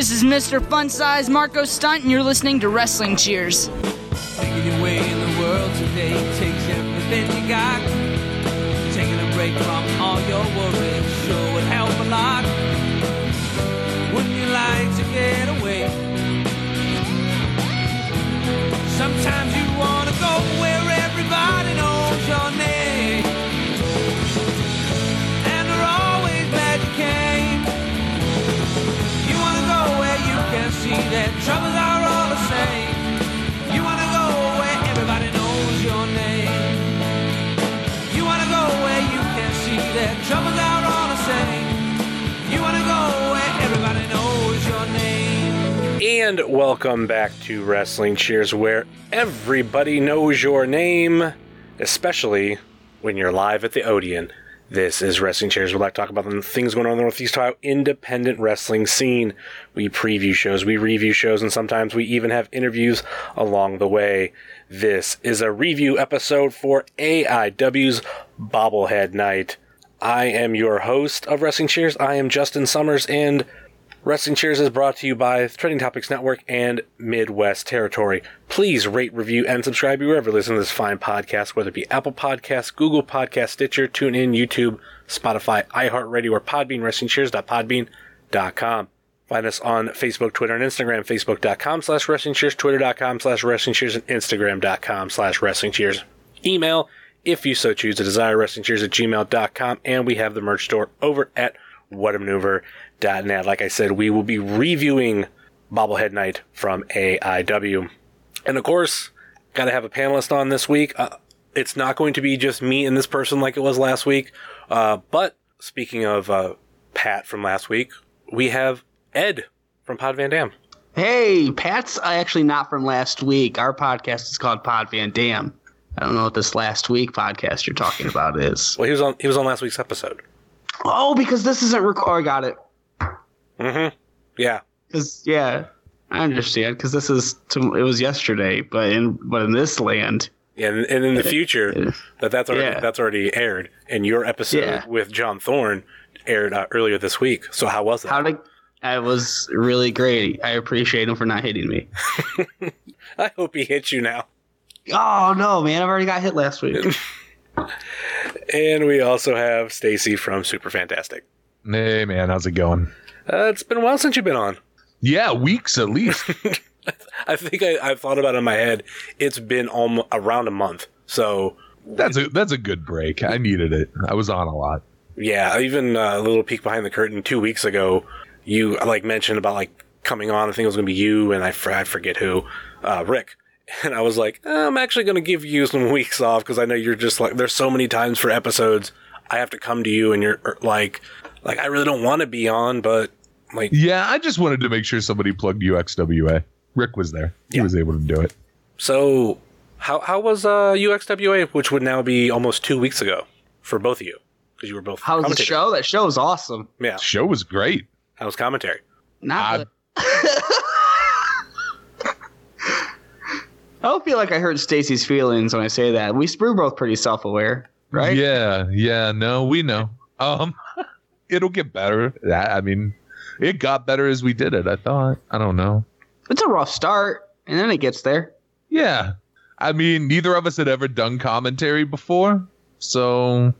This is Mr. Fun Size Marco Stunt, and you're listening to Wrestling Cheers. Your way in the world today takes everything you got. Taking a break from all your worries sure would help a lot. Wouldn't you like to get away? Sometimes And welcome back to Wrestling Cheers, where everybody knows your name, especially when you're live at the Odeon. This is Wrestling Cheers. We like to talk about the things going on in the Northeast Ohio independent wrestling scene. We preview shows, we review shows, and sometimes we even have interviews along the way. This is a review episode for AIW's Bobblehead Night. I am your host of Wrestling Cheers. I am Justin Summers, and Wrestling Cheers is brought to you by Trending Topics Network and Midwest Territory. Please rate, review, and subscribe wherever you listen to this fine podcast, whether it be Apple Podcasts, Google Podcasts, Stitcher, TuneIn, YouTube, Spotify, iHeartRadio, or Podbean, WrestlingCheers.podbean.com. Find us on Facebook, Twitter, and Instagram, Facebook.com slash Wrestling Cheers, Twitter.com slash Wrestling Cheers, and Instagram.com slash Wrestling Cheers. Email, if you so choose to desire, WrestlingCheers at gmail.com, and we have the merch store over at whatamaneuver.net. Like I said, we will be reviewing Bobblehead Night from AIW. And of course, got to have a panelist on this week. Uh, it's not going to be just me and this person like it was last week. Uh, but speaking of uh, Pat from last week, we have Ed from Pod Van Dam. Hey, Pat's actually not from last week. Our podcast is called Pod Van Dam. I don't know what this last week podcast you're talking about is. Well, he was on he was on last week's episode. Oh, because this isn't record. I got it. Mm-hmm. Yeah. Because yeah, I understand. Because this is to, it was yesterday, but in but in this land, Yeah, and, and in the future, that that's already Yeah. that's already aired, and your episode Yeah. with John Thorne aired uh, earlier this week. So how was it? how did I was really great. I appreciate him for not hitting me. I hope he hits you now. Oh no, man! I've already got hit last week. And we also have Stacy from Super Fantastic. Hey man, how's it going? Uh, it's been a while since you've been on. Yeah, weeks at least. I think I, I thought about it in my head. It's been almost around a month. So that's a that's a good break. I needed it. I was on a lot. yeah, even uh, a little peek behind the curtain. Two weeks ago, you like mentioned about like coming on. I think it was going to be you and I, I forget who, uh, Rick. And I was like, "Uh, I'm actually going to give you some weeks off because I know you're just like there's so many times for episodes I have to come to you and you're er, like like I really don't want to be on, but like Yeah, I just wanted to make sure somebody plugged UXWA. Rick was there. He Yeah. was able to do it. So, how how was uh, UXWA, which would now be almost two weeks ago for both of you because you were both. How was the show? That show was awesome. Yeah, Show was great. how was commentary? Not. I- I don't feel like I hurt Stacy's feelings when I say that. We we're both pretty self-aware, right? Yeah, yeah, no, we know. Um it'll get better. I I mean, it got better as we did it, I thought. I don't know. It's a rough start, and then it gets there. Yeah. I mean, neither of us had ever done commentary before. So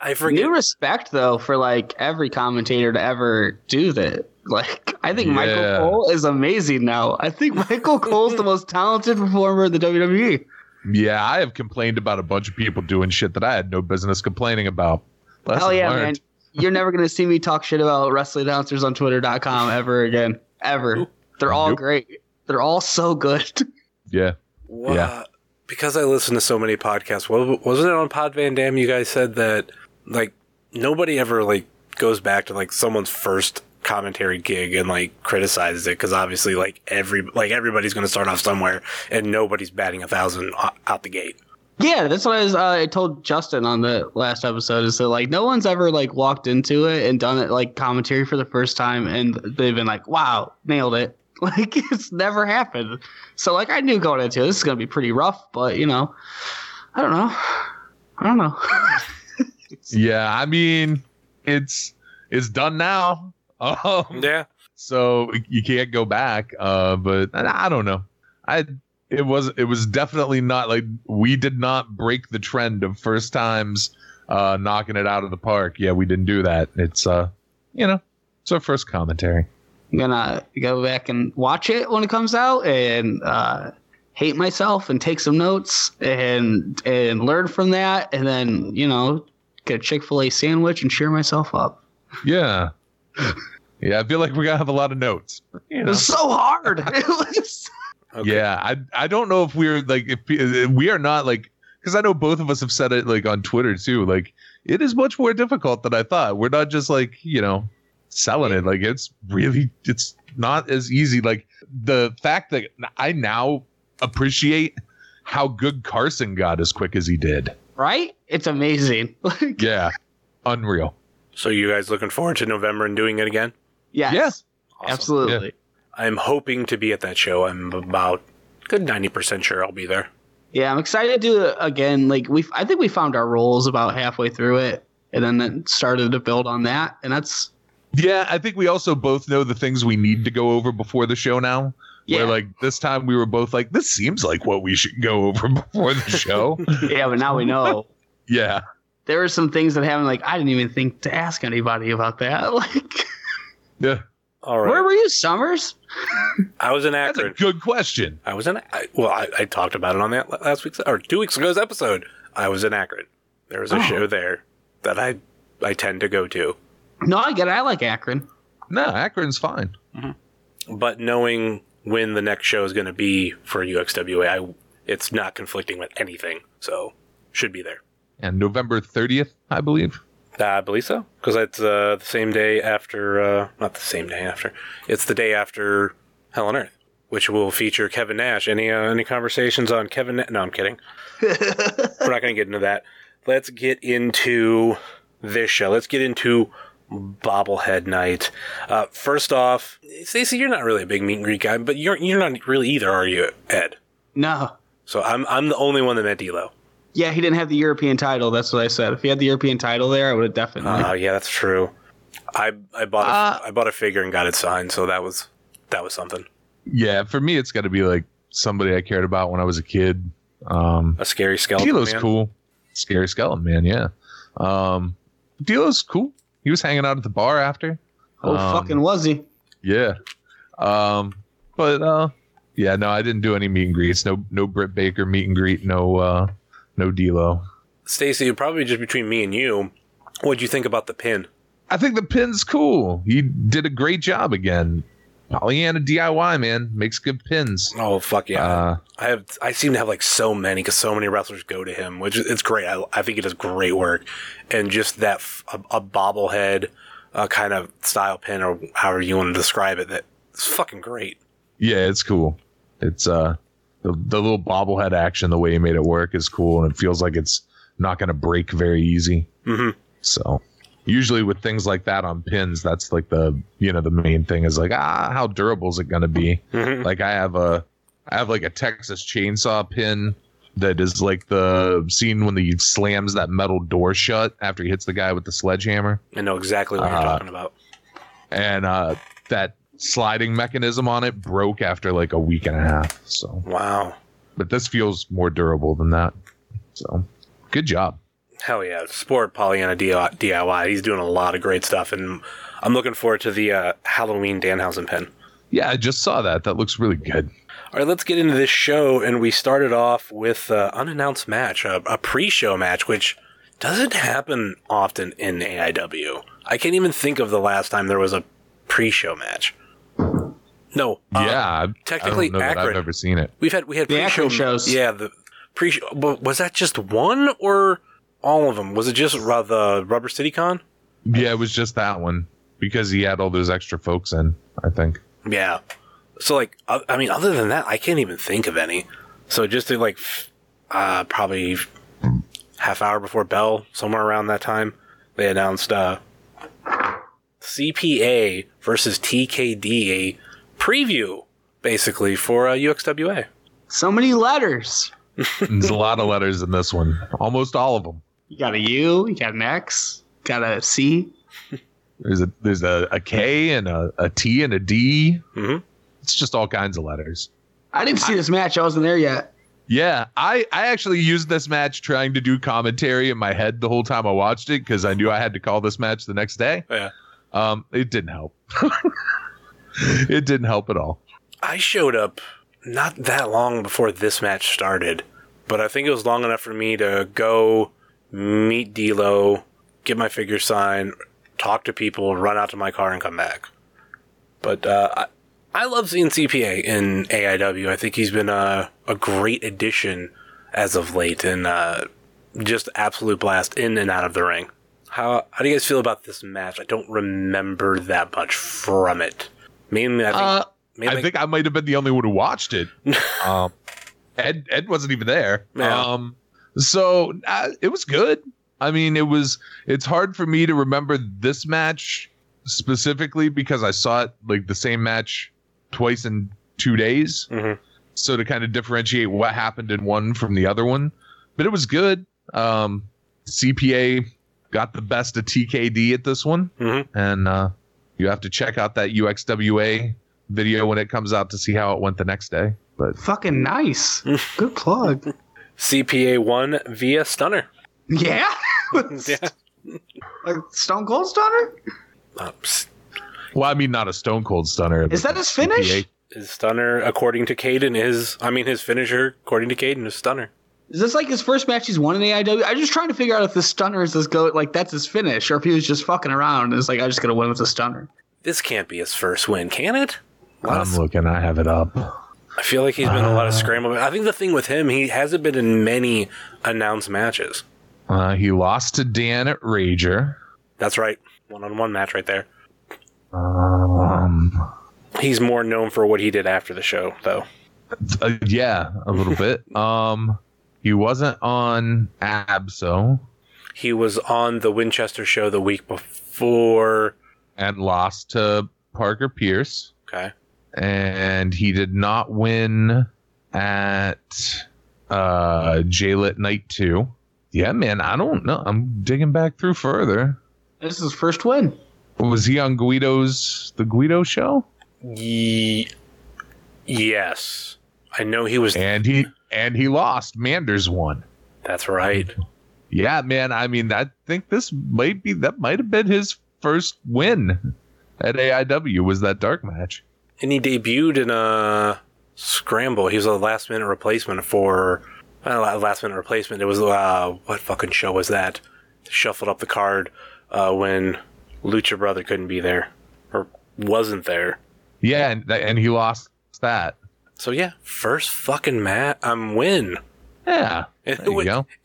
I forget. New respect though for like every commentator to ever do that. Like I think Michael Cole is amazing now. I think Michael Cole's the most talented performer in the. WWE. Yeah, I have complained about a bunch of people doing shit that I had no business complaining about. Lesson Hell yeah, learned. man. You're never gonna see me talk shit about wrestling announcers on Twitter.com ever again. Ever. They're all Nope. great. They're all so good. Yeah. Wha- Yeah. Because I listen to so many podcasts. Wa- Wasn't it on Pod Van Dam? You guys said that like nobody ever like goes back to like someone's first commentary gig and like criticizes it because obviously like every like everybody's going to start off somewhere and nobody's batting a thousand out the gate. Yeah, that's what I was. Uh, I told Justin on the last episode is that like no one's ever like walked into it and done it like commentary for the first time, and they've been like, "Wow, nailed it!" Like it's never happened. So like I knew going into it, this is gonna be pretty rough, but you know, I don't know. I don't know. Yeah, I mean, it's it's done now. Um, Yeah, so you can't go back. Uh, but I, I don't know. I it was it was definitely not like we did not break the trend of first times uh knocking it out of the park. Yeah, we didn't do that. It's uh you know, it's our first commentary. I'm gonna go back and watch it when it comes out and uh, hate myself and take some notes and and learn from that and then you know get a Chick Fil A sandwich and cheer myself up. Yeah. Yeah, I feel like we're gonna have a lot of notes. You It was so hard. It was. Okay. Yeah, I I don't know if we're like if uh, we are not like because I know both of us have said it like on Twitter too. Like it is much more difficult than I thought. We're not just like you know selling it. Like it's really it's not as easy. Like the fact that I now appreciate how good Carson got as quick as he did. right? It's amazing. Yeah, unreal. So you guys looking forward to November and doing it again? yes, Yes. Awesome. absolutely. I'm hoping to be at that show. I'm about good ninety percent sure I'll be there. Yeah, I'm excited to do it again. Like we, I think we found our roles about halfway through it, and then it started to build on that, and that's Yeah, I think we also both know the things we need to go over before the show now. yeah, Where like this time we were both like, this seems like what we should go over before the show. yeah. But now we know yeah. there were some things that happened. Like I didn't even think to ask anybody about that. Like, Yeah. All right. where were you, Summers? I was in Akron. That's a good question. I was in. I, well, I, I talked about it on that last week's or two weeks ago's episode. I was in Akron. There was a Oh. show there that I I tend to go to, No, I get it. I like Akron. No, Akron's fine. Mm-hmm. but knowing when the next show is going to be for UXWA, I, it's not conflicting with anything, so should be there. And November 30th, I believe. I believe so because it's uh, the same day after, uh, not the same day after. It's the day after Hell on Earth, which will feature Kevin Nash. Any uh, any conversations on Kevin? Na- no, I'm kidding. We're not going to get into that. Let's get into this show. Let's get into bobblehead night. Uh, first off, Stacey, you're not really a big meet and greet guy, but you're you're not really either, are you, Ed? No. So I'm I'm the only one that met D'Lo. Yeah, he didn't have the European title. That's what I said. If he had the European title there, I would have definitely. Oh yeah, that's true. I I bought a, Uh, I bought a figure and got it signed, so that was that was something. Yeah, for me, it's got to be like somebody I cared about when I was a kid. Um, A scary skeleton. D'Lo's man. cool. Scary skeleton man, yeah. Um, D'Lo's cool. He was hanging out at the bar after. oh, um, fucking was he? Yeah. Um, but uh, yeah, no, I didn't do any meet and greets. No, no Britt Baker meet and greet. No, uh, no D'Lo. Stacy, probably just between me and you. What'd you think about the pin? I think the pin's cool. He did a great job again. Pollyanna DIY man makes good pins. Oh fuck yeah! Uh, I have I seem to have like so many because so many wrestlers go to him, which is it's great. I, I think he does great work, and just that f- a, a bobblehead uh, kind of style pin or however you want to describe it, that it's fucking great. yeah, it's cool. It's uh, the the little bobblehead action, the way he made it work is cool, and it feels like it's not going to break very easy. hmm So usually with things like that on pins, that's like the you know the main thing is like ah how durable is it going to be? hmm Like I have a I have like a Texas chainsaw pin that is like the scene when he slams that metal door shut after he hits the guy with the sledgehammer. I know exactly what Uh, you're talking about. And uh that sliding mechanism on it broke after like a week and a half. So Wow, but this feels more durable than that. So good job. hell yeah! Sport Pollyanna DIY. He's doing a lot of great stuff, and I'm looking forward to the uh, Halloween Danhausen pen. Yeah, I just saw that. That looks really good. All right, let's get into this show, and we started off with uh, unannounced match, a, a pre-show match, which doesn't happen often in AIW. I can't even think of the last time there was a pre-show match. No, uh, yeah, I- technically I don't know that I've never seen it. we've had we had The pre-show Akron shows. Yeah, the pre-show. But was that just one or all of them? Was it just uh, the Rubber City Con? Yeah, it was just that one because he had all those extra folks in. I think. Yeah. So like, uh, I mean, other than that, I can't even think of any. So just to like, uh, probably half hour before Bell, somewhere around that time, they announced uh, CPA versus TKD, a preview basically for uh, UXWA. So many letters. There's a lot of letters in this one. Almost all of them. You got a U. You got an X. Got a C. There's a there's a, a K and a, a T and a D. Mhm. It's just all kinds of letters. I didn't see this match. I wasn't there yet. Yeah, I, I actually used this match trying to do commentary in my head the whole time I watched it because I knew I had to call this match the next day. Yeah. Um, it didn't help. it didn't help at all. I showed up not that long before this match started, but I think it was long enough for me to go meet D'Lo, get my figure sign, talk to people, run out to my car, and come back. But uh, I, I love seeing CPA in AIW. I think he's been a, a great addition as of late, and uh, just absolute blast in and out of the ring. How how do you guys feel about this match? I don't remember that much from it. Mainly, I think. Uh, mainly I think I might have been the only one who watched it. um, Ed Ed wasn't even there. Yeah. Um, so uh, it was good. I mean, it was. It's hard for me to remember this match specifically because I saw it like the same match twice in two days. Mhm. So to kind of differentiate what happened in one from the other one, but it was good. Um, CPA got the best of TKD at this one, Mhm. and uh, you have to check out that UXWA video when it comes out to see how it went the next day. But fucking nice. Good plug. CPA won via stunner. Yeah. Yeah. Like Stone Cold Stunner? Uh, s- well, I mean, not a Stone Cold Stunner. Is that his finish? CPA. his stunner, according to Caden, is I mean his finisher, according to Caden, is stunner. Is this like his first match he's won in AIW? I'm just trying to figure out if the stunner is his go like that's his finish, or if he was just fucking around and is like, I'm just gotta win with the stunner. This can't be his first win, can it? A lot of- I'm looking. I have it up. I feel like he's been a lot of scramble. I think the thing with him, he hasn't been in many announced matches. Uh, he lost to Dan at Rager. That's right, one on one match right there. Um, He's more known for what he did after the show, though. uh, yeah, a little bit. Um, he wasn't on Abso He was on the Winchester show the week before. and lost to Parker Pierce. Okay, and he did not win at uh J-Lit Night 2. Yeah, man, I don't know. I'm digging back through further. This is his first win. Was he on Guido's the Guido show? Ye- yes, I know he was. And he and he lost. Manders won. That's right. Yeah, man. I mean, I think this might be that might have been his first win at AIW. Was that dark match? And he debuted in a scramble. He was a last minute replacement for last minute replacement. It was uh, what fucking show was that? Shuffled up the card uh, when Lucha Brother couldn't be there or wasn't there. Yeah, and and he lost that. So yeah, first fucking mat um win, Yeah, and there you it, go.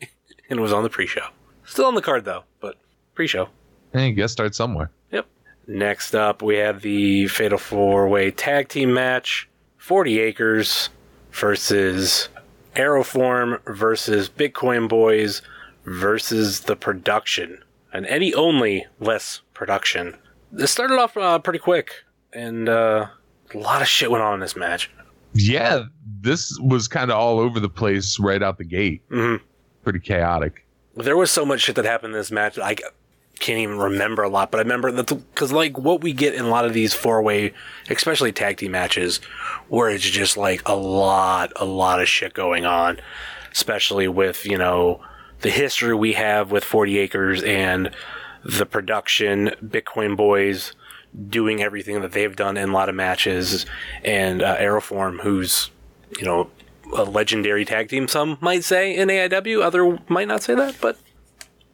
and it was on the pre-show. Still on the card though, but pre-show. Hey, you guess start somewhere. Yep. Next up, we have the Fatal Four Way Tag Team match 40 Acres versus Aeroform versus Bitcoin Boys versus the production. and Eddie only less production. This started off uh, pretty quick, and uh, a lot of shit went on in this match. Yeah, this was kind of all over the place right out the gate. hmm Pretty chaotic. there was so much shit that happened in this match. I can't even remember a lot, but I remember that because like what we get in a lot of these four way, especially tag team matches, where it's just like a lot, a lot of shit going on, especially with you know the history we have with Forty Acres and the production, Bitcoin Boys doing everything that they've done in a lot of matches, and uh, Aeroform, who's you know a legendary tag team. Some might say in AIW, other might not say that, but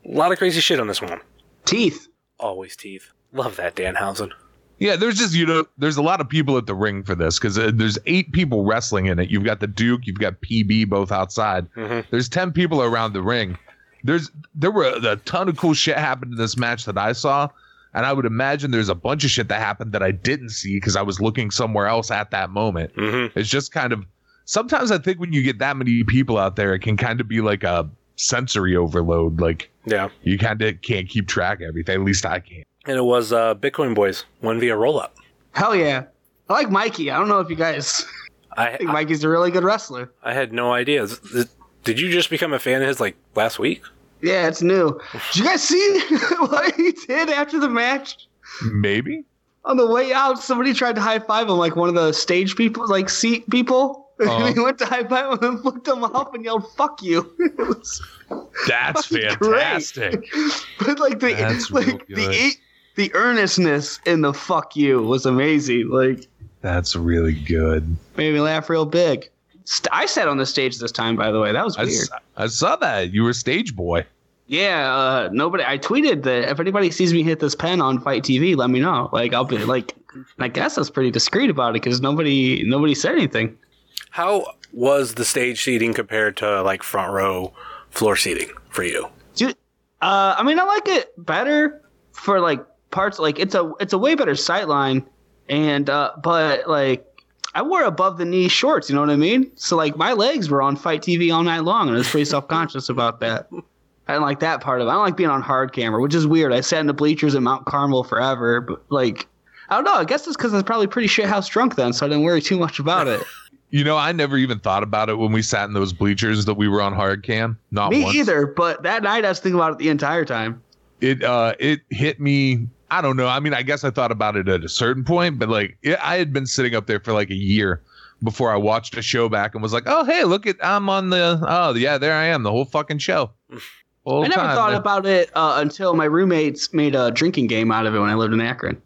a lot of crazy shit on this one. Teeth. Always teeth. Love that Danhausen. Yeah, there's just you know, there's a lot of people at the ring for this because uh, there's eight people wrestling in it. You've got the Duke, you've got PB both outside. Mhm. There's ten people around the ring. There's there were a, a ton of cool shit happened in this match that I saw, and I would imagine there's a bunch of shit that happened that I didn't see because I was looking somewhere else at that moment. Mm-hmm. It's just kind of sometimes I think when you get that many people out there, it can kind of be like a sensory overload. Like Yeah. you kind of can't keep track of everything. At least I can't. And it was uh, Bitcoin Boys, one via roll up. Hell yeah. I like Mikey. I don't know if you guys I, think Mikey's a really good wrestler. I had no idea. Is- is- Did you just become a fan of his like last week? Yeah, it's new. Did you guys see what he did after the match? Maybe. On the way out, somebody tried to high five him, like one of the stage people, like seat people. Uh-huh. he went to high five him and looked him up and yelled "fuck you." Was, That's great. fantastic. but like the That's like the the earnestness in the "fuck you" was amazing. Like That's really good. made me laugh real big. St- I sat on the stage this time, by the way. That was I, weird. s- I saw that. You were stage boy. Yeah, uh, nobody. I tweeted that if anybody sees me hit this pen on FITE TV, let me know. Like I'll be like, I guess I was pretty discreet about it because nobody nobody said anything. How was the stage seating compared to like front row floor seating for you? Dude, uh, I mean, I like it better for like parts. Like it's a it's a way better sight line, and uh, but like I wore above the knee shorts. You know what I mean? So like my legs were on FITE TV all night long, and I was pretty self conscious about that. I didn't like that part of it. I don't like being on hard camera, which is weird. I sat in the bleachers at Mount Carmel forever, but like. I don't know. I guess it's because I was probably pretty shit house drunk then, so I didn't worry too much about it. You know, I never even thought about it when we sat in those bleachers that we were on hard cam. Not Me once. either, but that night I was thinking about it the entire time. It uh it hit me. I don't know. I mean, I guess I thought about it at a certain point, but like it, I had been sitting up there for like a year before I watched a show back and was like, "Oh, hey, look at I'm on the oh yeah, there I am, the whole fucking show." Whole I never time. thought about it uh, until my roommates made a drinking game out of it when I lived in Akron.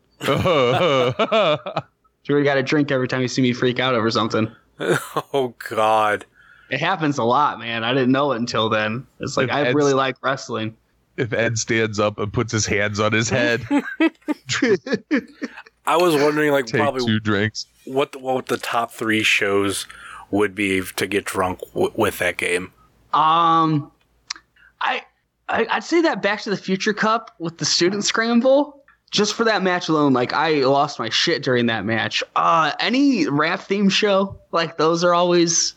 So we got to drink every time you see me freak out over something. oh God. It happens a lot, man. I didn't know it until then. It's like If I really like wrestling. If Ed stands up and puts his hands on his head, I was wondering like take probably two drinks. what the, what the top three shows would be to get drunk w- with that game. Um, I, I I'd say that Back to the Future Cup with the student scramble. Just for that match alone, like I lost my shit during that match. Uh, any rap theme show, like those are always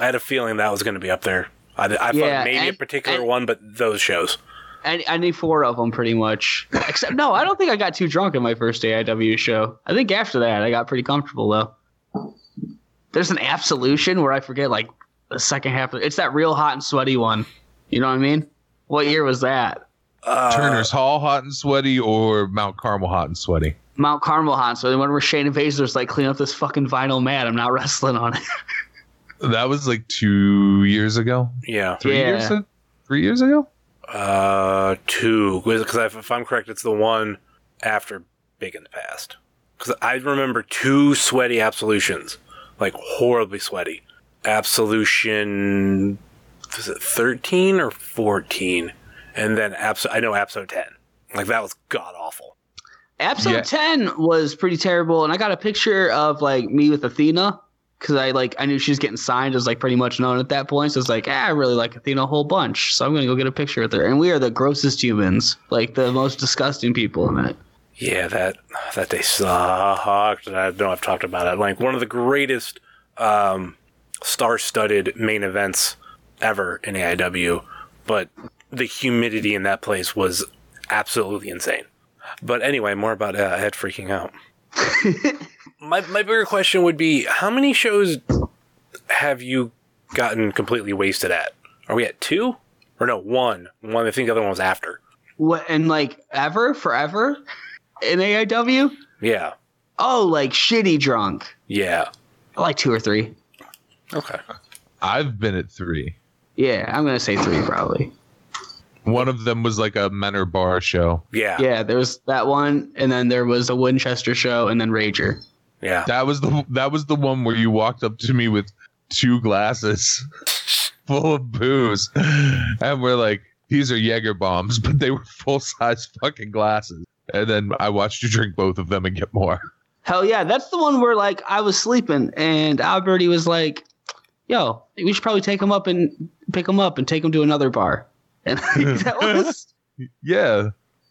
I had a feeling that was going to be up there. I, I Yeah, thought maybe a particular and- one, but those shows. Any, any four of them pretty much. Except no, I don't think I got too drunk at my first AIW show. I think after that I got pretty comfortable though. There's an absolution where I forget like the second half. Of, it's that real hot and sweaty one. You know what I mean? What year was that? Uh, Turner's Hall hot and sweaty or Mount Carmel hot and sweaty. Mount Carmel hot. So when we're Shayna Baszler's like clean up this fucking vinyl mat, I'm not wrestling on it. That was like two years ago. Yeah. Three Yeah. years ago? Three years ago? Uh, two. Because if I'm correct, it's the one after Big in the Past. Because I remember two sweaty absolutions, like horribly sweaty. Absolution, was it 13 or 14? And then abso- I know Abso 10. Like that was god awful. Episode Yeah. 10 was pretty terrible. And I got a picture of like me with Athena because I like I knew she was getting signed. Was like pretty much known at that point. So it's like, ah, I really like Athena a whole bunch. So I'm gonna go get a picture with her. And we are the grossest humans, like the most disgusting people in it. Yeah, that that day sucked. And I know I've talked about it. Like one of the greatest um, star-studded main events ever in AIW, but the humidity in that place was absolutely insane. But anyway, more about uh, Ed freaking out. my my bigger question would be: How many shows have you gotten completely wasted at? Are we at two or no one? One. I think the other one was after. What and like ever, forever in AIW? Yeah, Oh, like shitty drunk. yeah. Like two or three. Okay. I've been at three. Yeah, I'm gonna say three probably. One of them was like a Menor bar show. Yeah. Yeah, there was that one, and then there was a Winchester show, and then Rager. Yeah. That was the that was the one where you walked up to me with two glasses full of booze, and we're like, "These are Jaeger bombs," but they were full size fucking glasses. And then I watched you drink both of them and get more. Hell yeah, that's the one where like I was sleeping and Alberti was like, "Yo, we should probably take him up and pick him up and take him to another bar." And that was Yeah,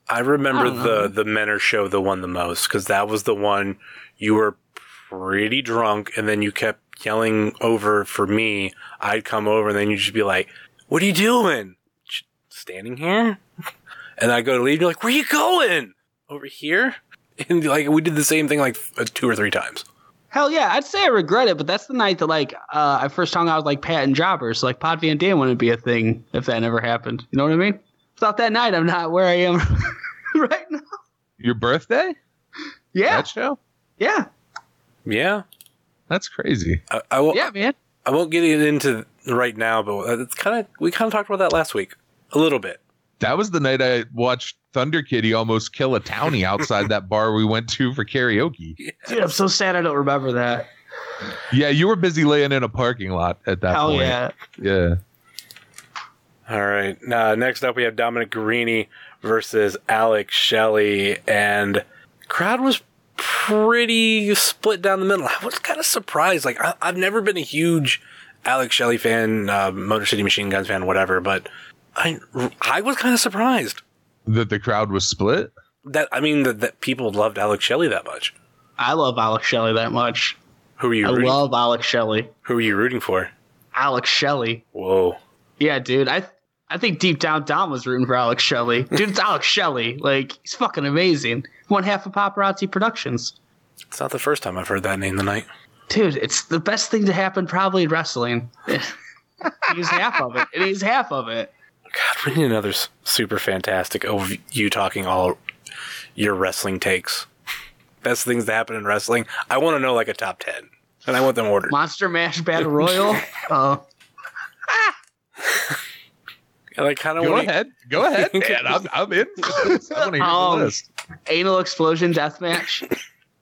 I remember I don't know. the the Menor show the one the most because that was the one you were pretty drunk and then you kept yelling over for me. I'd come over and then you'd just be like, "What are you doing? Standing here?" And I go to leave. And you're like, "Where are you going? Over here?" And like we did the same thing like two or three times. hell yeah. I'd say I regret it, but that's the night that like uh, I first hung out with like Pat and Jobber, so like Pod Van Dam wouldn't be a thing if that never happened. You know what I mean? Without that night, I'm not where I am right now. Your birthday? Yeah, That show? yeah, Yeah, That's crazy. I, I won't. yeah, man. I won't get it into right now, but it's kind of we kind of talked about that last week a little bit. That was the night I watched Thunder Kitty almost kill a townie outside that bar we went to for karaoke. Dude, I'm so sad I don't remember that. Yeah, you were busy laying in a parking lot at that Hell point. yeah. Yeah. All right. Uh, next up, we have Dominic Garrini versus Alex Shelley, and crowd was pretty split down the middle. I was kind of surprised. Like I, I've never been a huge Alex Shelley fan, uh, Motor City Machine Guns fan, whatever, but I I was kind of surprised That the crowd was split? that I mean that, that people loved Alex Shelley that much. I love Alex Shelley that much. Who are you? I Rooting, love Alex Shelley. who are you rooting for? Alex Shelley. Whoa. Yeah, dude. I I think deep down Dom was rooting for Alex Shelley. Dude, it's Alex Shelley. Like he's fucking amazing. One half of Paparazzi Productions. It's not the first time I've heard that name tonight. Dude, it's the best thing to happen probably in wrestling. he's half of it. And he's half of it. God, we need another super fantastic of you talking all your wrestling takes. Best things to happen in wrestling. I want to know like a top ten, and I want them ordered. Monster Mash Battle Royal. Uh, And I kind of Go ahead. Go ahead, man. I'm, I'm in. I want to hear Um, the list. Anal Explosion Deathmatch.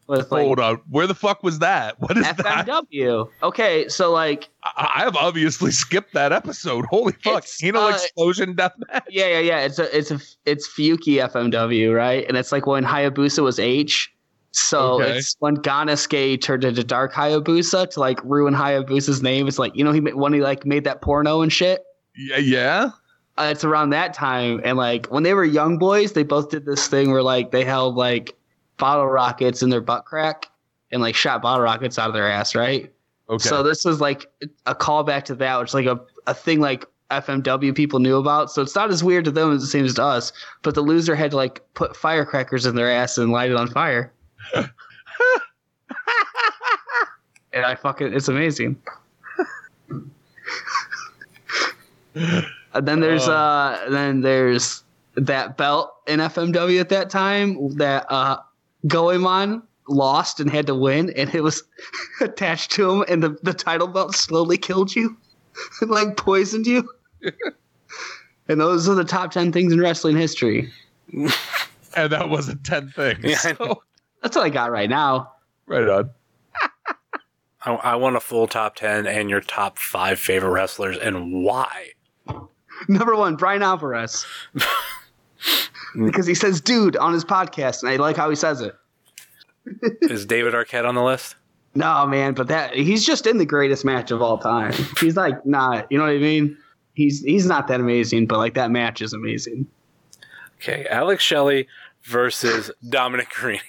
With like Hold on. Where the fuck was that? What is that? FMW. Okay, so like I have obviously skipped that episode. Holy fuck. Anal uh, explosion deathmatch. Yeah, yeah, yeah. It's a, it's a, it's Fuki FMW, right? And it's like when Hayabusa was H. So Okay. it's when Gannosuke turned into Dark Hayabusa to like ruin Hayabusa's name. It's like you know he when he like made that porno and shit. Yeah, yeah. Uh, it's around that time, and like when they were young boys, they both did this thing where like they held like bottle rockets in their butt crack and like shot bottle rockets out of their ass, right? Okay. So this was like a callback to that, which is like a, a thing like FMW people knew about. So it's not as weird to them as it seems to us. But the loser had to like put firecrackers in their ass and light it on fire. and I fucking it's amazing. and then there's Oh. uh then there's that belt in FMW at that time that uh Goemon lost and had to win, and it was attached to him, and the, the title belt slowly killed you, and like poisoned you. and those are the top ten things in wrestling history. and that wasn't 10 things. Yeah, So- That's what I got right now. right on. I, I want a full top ten and your top five favorite wrestlers and why. Number one, Bryan Alvarez. because he says dude on his podcast, and I like how he says it. Is David Arquette on the list? No, man, but that he's just in the greatest match of all time. He's like not, you know what I mean? He's he's not that amazing, but like that match is amazing. Okay, Alex Shelley versus Dominic Garrini.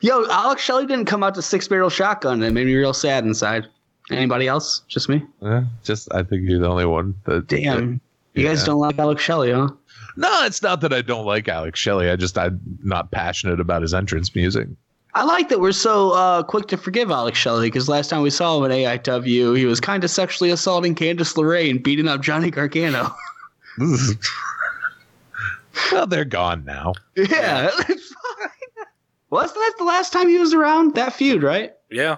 Yo, Alex Shelley didn't come out to six barrel shotgun. It made me real sad inside. Anybody else? Just me? Yeah, just I think you're the only one. That, Damn. You guys don't like Alex Shelley, huh? No, it's not that I don't like Alex Shelley. I just I'm not passionate about his entrance music. I like that we're so uh, quick to forgive Alex Shelley because last time we saw him at AIW, he was kind of sexually assaulting Candice LeRae and beating up Johnny Gargano. well, they're gone now. yeah, it's fine. Wasn't that the last time he was around? That feud, right? Yeah.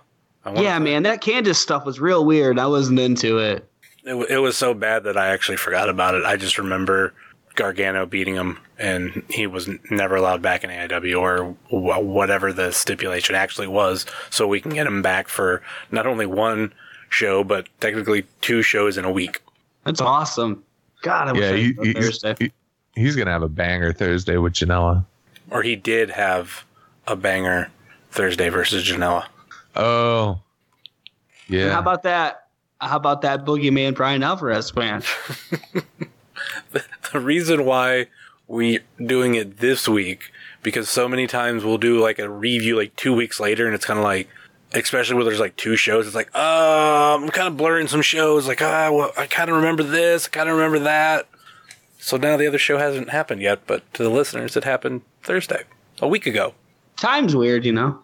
Yeah, man, that Candice stuff was real weird. I wasn't into it. It, wa- it was so bad that I actually forgot about it. I just remember Gargano beating him, and he was n- never allowed back in AIW or wh- whatever the stipulation actually was, so we can get him back for not only one show, but technically two shows in a week. That's awesome. God, I Yeah, I he, could he's, Thursday. he- he's gonna have a banger Thursday with Janela. Or he did have a banger Thursday versus Janela. Oh, yeah. How about that? How about that Boogeyman Bryan Alvarez match? the reason why we doing it this week because so many times we'll do like a review like two weeks later and it's kind of like especially when there's like two shows it's like uh, i'm kind of blurring some shows like ah, well, i kind of remember this i kind of remember that so now the other show hasn't happened yet but to the listeners it happened thursday a week ago Time's weird, you know.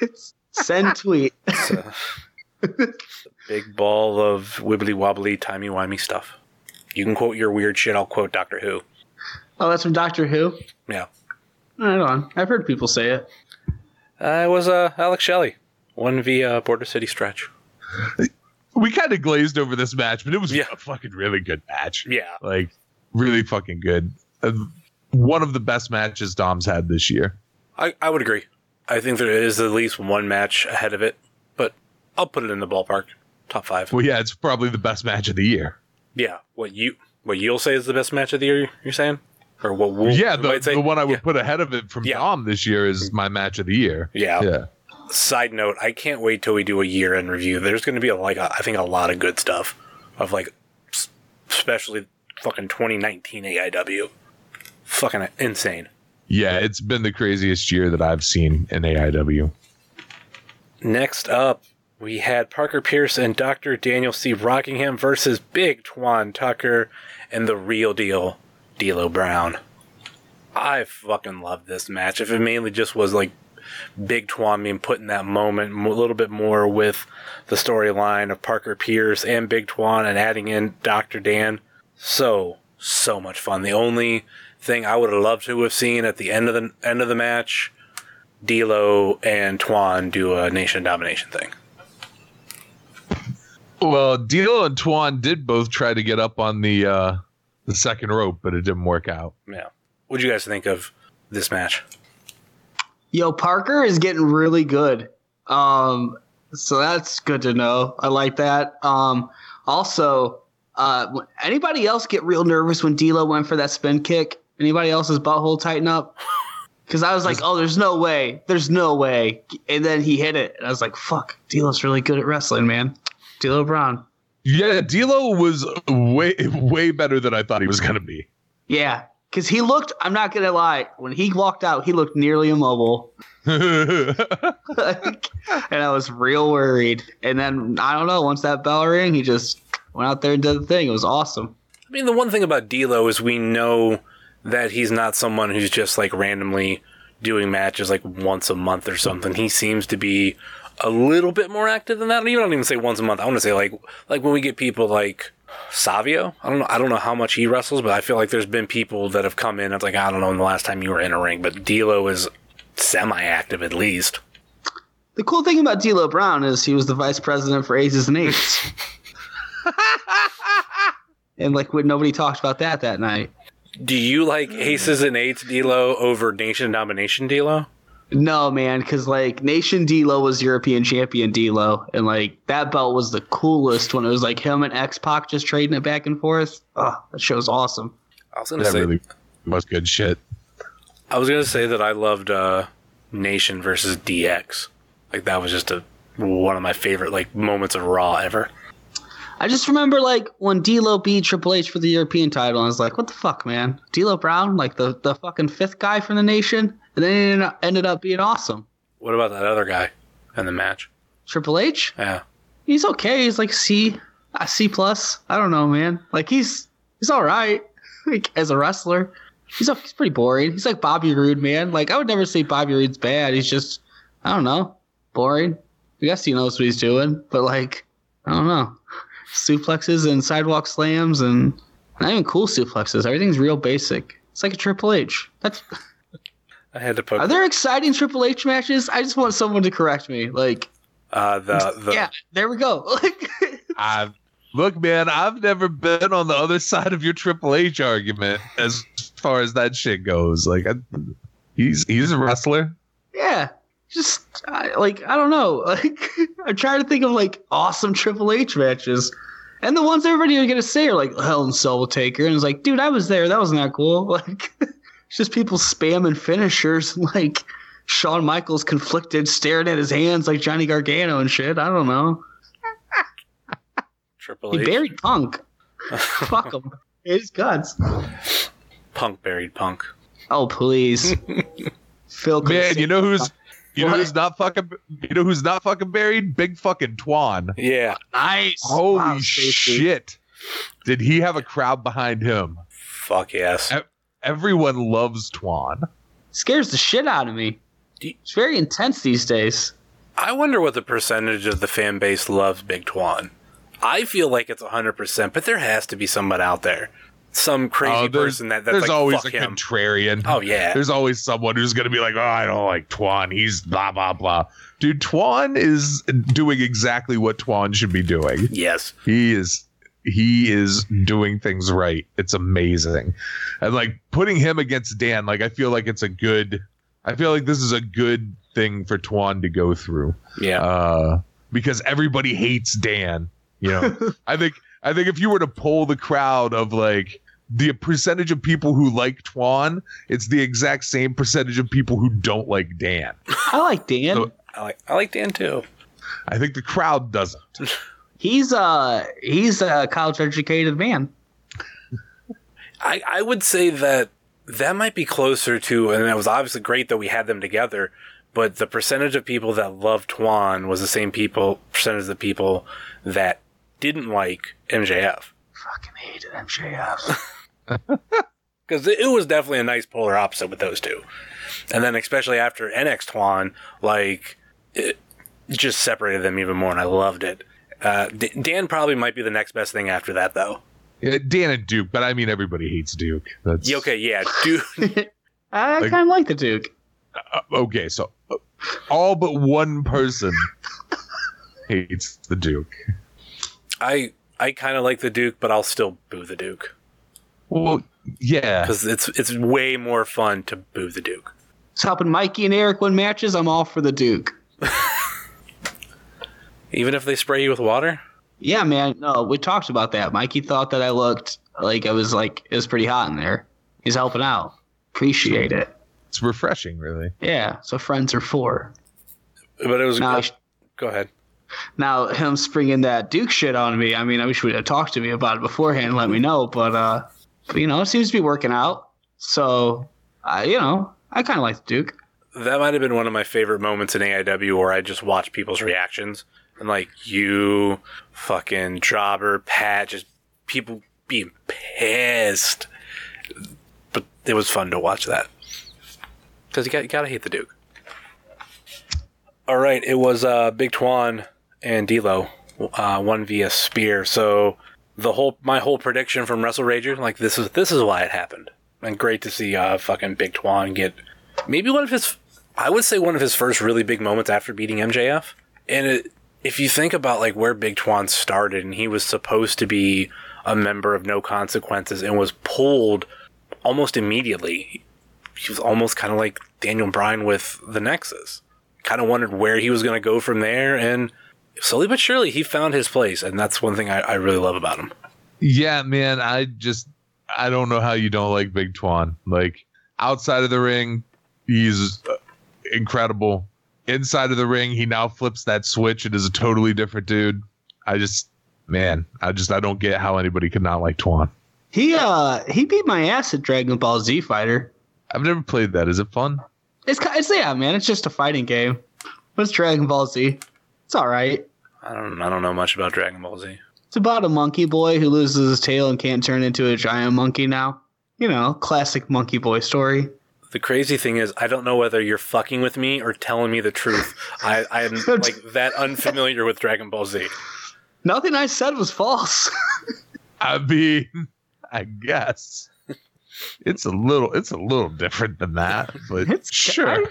it's send tweet. big ball of wibbly wobbly timey wimey stuff you can quote your weird shit i'll quote doctor who Oh, that's from Doctor Who. yeah Right on. I've heard people say it. Uh, it was uh, Alex Shelley. Won via Border City stretch. We kind of glazed over this match, but it was Yeah. a fucking really good match. Yeah. Like, really fucking good. Uh, one of the best matches Dom's had this year. I, I would agree. I think there is at least one match ahead of it, but I'll put it in the ballpark. Top five. Well, yeah, it's probably the best match of the year. Yeah. What you what you'll say is the best match of the year, you're saying? Or what we'll yeah, the, the one I would Yeah. put ahead of it from Yeah. Dom this year is my match of the year. Yeah. Yeah. Side note, I can't wait till we do a year in review. There's going to be a, like a, I think a lot of good stuff of like especially fucking 2019 AIW. Fucking insane. Yeah, it's been the craziest year that I've seen in AIW. Next up, we had Parker Pierce and Dr. Daniel C. Rockingham versus Big Twan Tucker and the real deal, D'Lo Brown. I fucking love this match. If it mainly just was like Big Twan being put in that moment a little bit more with the storyline of Parker Pierce and Big Twan and adding in Dr. Dan. So, so much fun. The only thing I would have loved to have seen at the end of the end of the match D'Lo and Twan do a nation domination thing. Well, D'Lo and Twan did both try to get up on the uh, the second rope, but it didn't work out. Yeah. What do you guys think of this match? Yo, Parker is getting really good. Um, so that's good to know. I like that. Um, also, uh, anybody else get real nervous when D'Lo went for that spin kick? Anybody else's butthole tighten up? Because I was like, oh, there's no way, there's no way, and then he hit it, and I was like, fuck, D'Lo's really good at wrestling, man. D'Lo Brown. Yeah, D'Lo was way way better than I thought he was gonna be. Yeah, because he looked. I'm not gonna lie. When he walked out, he looked nearly immobile. And I was real worried. And then I don't know. Once that bell rang, he just went out there and did the thing. It was awesome. I mean, the one thing about D'Lo is we know that he's not someone who's just like randomly doing matches like once a month or something. He seems to be a little bit more active than that. You don't even say once a month. I want to say like like when we get people like Savio. I don't know. I don't know how much he wrestles, but I feel like there's been people that have come in. It's like I don't know in the last time you were in a ring, but D'Lo is semi-active at least. The cool thing about D'Lo Brown is he was the vice president for Aces and Eights. and like, when nobody talked about that that night. Do you like aces and eights D'Lo over nation domination D'Lo? No, man, because like Nation D'Lo was European champion D'Lo, and like that belt was the coolest when it was like him and X Pac just trading it back and forth. Oh, that show's awesome. I was gonna that say really was good shit. I was gonna say that I loved uh, Nation versus DX. Like that was just a one of my favorite like moments of Raw ever. I just remember like when D'Lo beat Triple H for the European title, and I was like, "What the fuck, man? D'Lo Brown, like the the fucking fifth guy from the nation," and then it ended up- being awesome. What about that other guy in the match? Triple H, Yeah, he's okay. He's like C, a C plus. I don't know, man. Like he's he's all right. Like as a wrestler, he's a, he's pretty boring. He's like Bobby Roode, man. Like I would never say Bobby Roode's bad. He's just I don't know, boring. I guess he knows what he's doing, but like I don't know, suplexes and sidewalk slams and not even cool suplexes. Everything's real basic. It's like a Triple H. That's I had to poke. are there exciting Triple H matches? I just want someone to correct me. Like uh, the the yeah, there we go. Like. I look, man, I've never been on the other side of your Triple H argument as far as that shit goes. Like, I, he's he's a wrestler. Yeah, just I, like I don't know. Like I'm trying to think of like awesome Triple H matches, and the ones everybody are gonna say are like Hell in Cell will take her, and it's like, dude, I was there. That wasn't that cool. Like it's just people spamming finishers, and like Shawn Michaels conflicted, staring at his hands like Johnny Gargano and shit. I don't know. Triple He H buried Punk. Fuck him. His guts. Punk buried Punk. Oh please, Phil. Man, you know who's you know who's not fucking you know who's not fucking buried? Big fucking Twan. Yeah, nice. Holy Wow, Stacey. shit! Did he have a crowd behind him? fuck yes. Uh, Everyone loves Twan. scares the shit out of me. It's very intense these days. I wonder what the percentage of the fan base loves Big Twan. I feel like it's 100%, but there has to be someone out there some crazy Oh, there's person that that's there's like always fuck a him. contrarian. Oh yeah, There's always someone who's going to be like, oh, I don't like Twan. He's blah, blah, blah. Dude, Twan is doing exactly what Twan should be doing. yes. He is. He is doing things right. It's amazing. And like putting him against Dan, like I feel like it's a good I feel like this is a good thing for Twan to go through. Yeah. Uh because everybody hates Dan. You know, I think I think if you were to poll the crowd of like the percentage of people who like Twan, it's the exact same percentage of people who don't like Dan. I like Dan. So- I like I like Dan too. I think the crowd doesn't. he's a he's a college educated man. I, I would say that that might be closer to, and it was obviously great that we had them together, but the percentage of people that love Twan was the same people, percentage of the people that didn't like MJF. Fucking hated MJF. Because it, it was definitely a nice polar opposite with those two. And then, especially after NX Twan, like, it just separated them even more, and I loved it. Uh, D- Dan probably might be the next best thing after that, though. Yeah, Dan and Duke, but I mean everybody hates Duke. That's Yeah, okay, yeah, dude. I Like- kind of like the Duke. uh, okay. So uh, all but one person hates the Duke. I I kind of like the Duke, but I'll still boo the Duke. Well, yeah, because it's it's way more fun to boo the Duke. It's helping Mikey and Eric win matches. I'm all for the Duke. Even if they spray you with water. Yeah, man. No, we talked about that. Mikey thought that I looked like I was like it was pretty hot in there. He's helping out. Appreciate it. it's refreshing, really. Yeah. So friends are for. But it was Now, go ahead. Now him springing that Duke shit on me. I mean, I wish we'd have talked to me about it beforehand. Let me know, but uh, but you know, it seems to be working out. So, I you know, I kind of like Duke. That might have been one of my favorite moments in AIW where I just watched people's reactions and like you, fucking Jobber, Pat, just people being pissed. But it was fun to watch that because you got you gotta hate the Duke. All right, it was uh, Big Twan and D'Lo, uh, one via spear. So the whole my whole prediction from Wrestle Rager, like this is this is why it happened. And great to see uh, fucking Big Twan get maybe one of his I would say one of his first really big moments after beating MJF. And it, if you think about like where Big Twan started and he was supposed to be a member of No Consequences and was pulled almost immediately. He was almost kind of like Daniel Bryan with the Nexus. Kind of wondered where he was going to go from there and slowly but surely he found his place and that's one thing I, I really love about him. Yeah, man. I just I don't know how you don't like Big Twan. Like outside of the ring, he's uh, incredible. Inside of the ring, he now flips that switch and is a totally different dude. I just, man, I just I don't get how anybody could not like Twan. He uh he beat my ass at Dragon Ball Z Fighter. I've never played that. Is it fun? It's ki- it's yeah, man. It's just a fighting game. What's Dragon Ball Z? It's all right. I don't I don't know much about Dragon Ball Z. It's about a monkey boy who loses his tail and can't turn into a giant monkey now. You know, classic monkey boy story. The crazy thing is, I don't know whether you're fucking with me or telling me the truth. I, I am like that unfamiliar with Dragon Ball Z. Nothing I said was false. I mean, I guess it's a little it's a little different than that, but It's sure.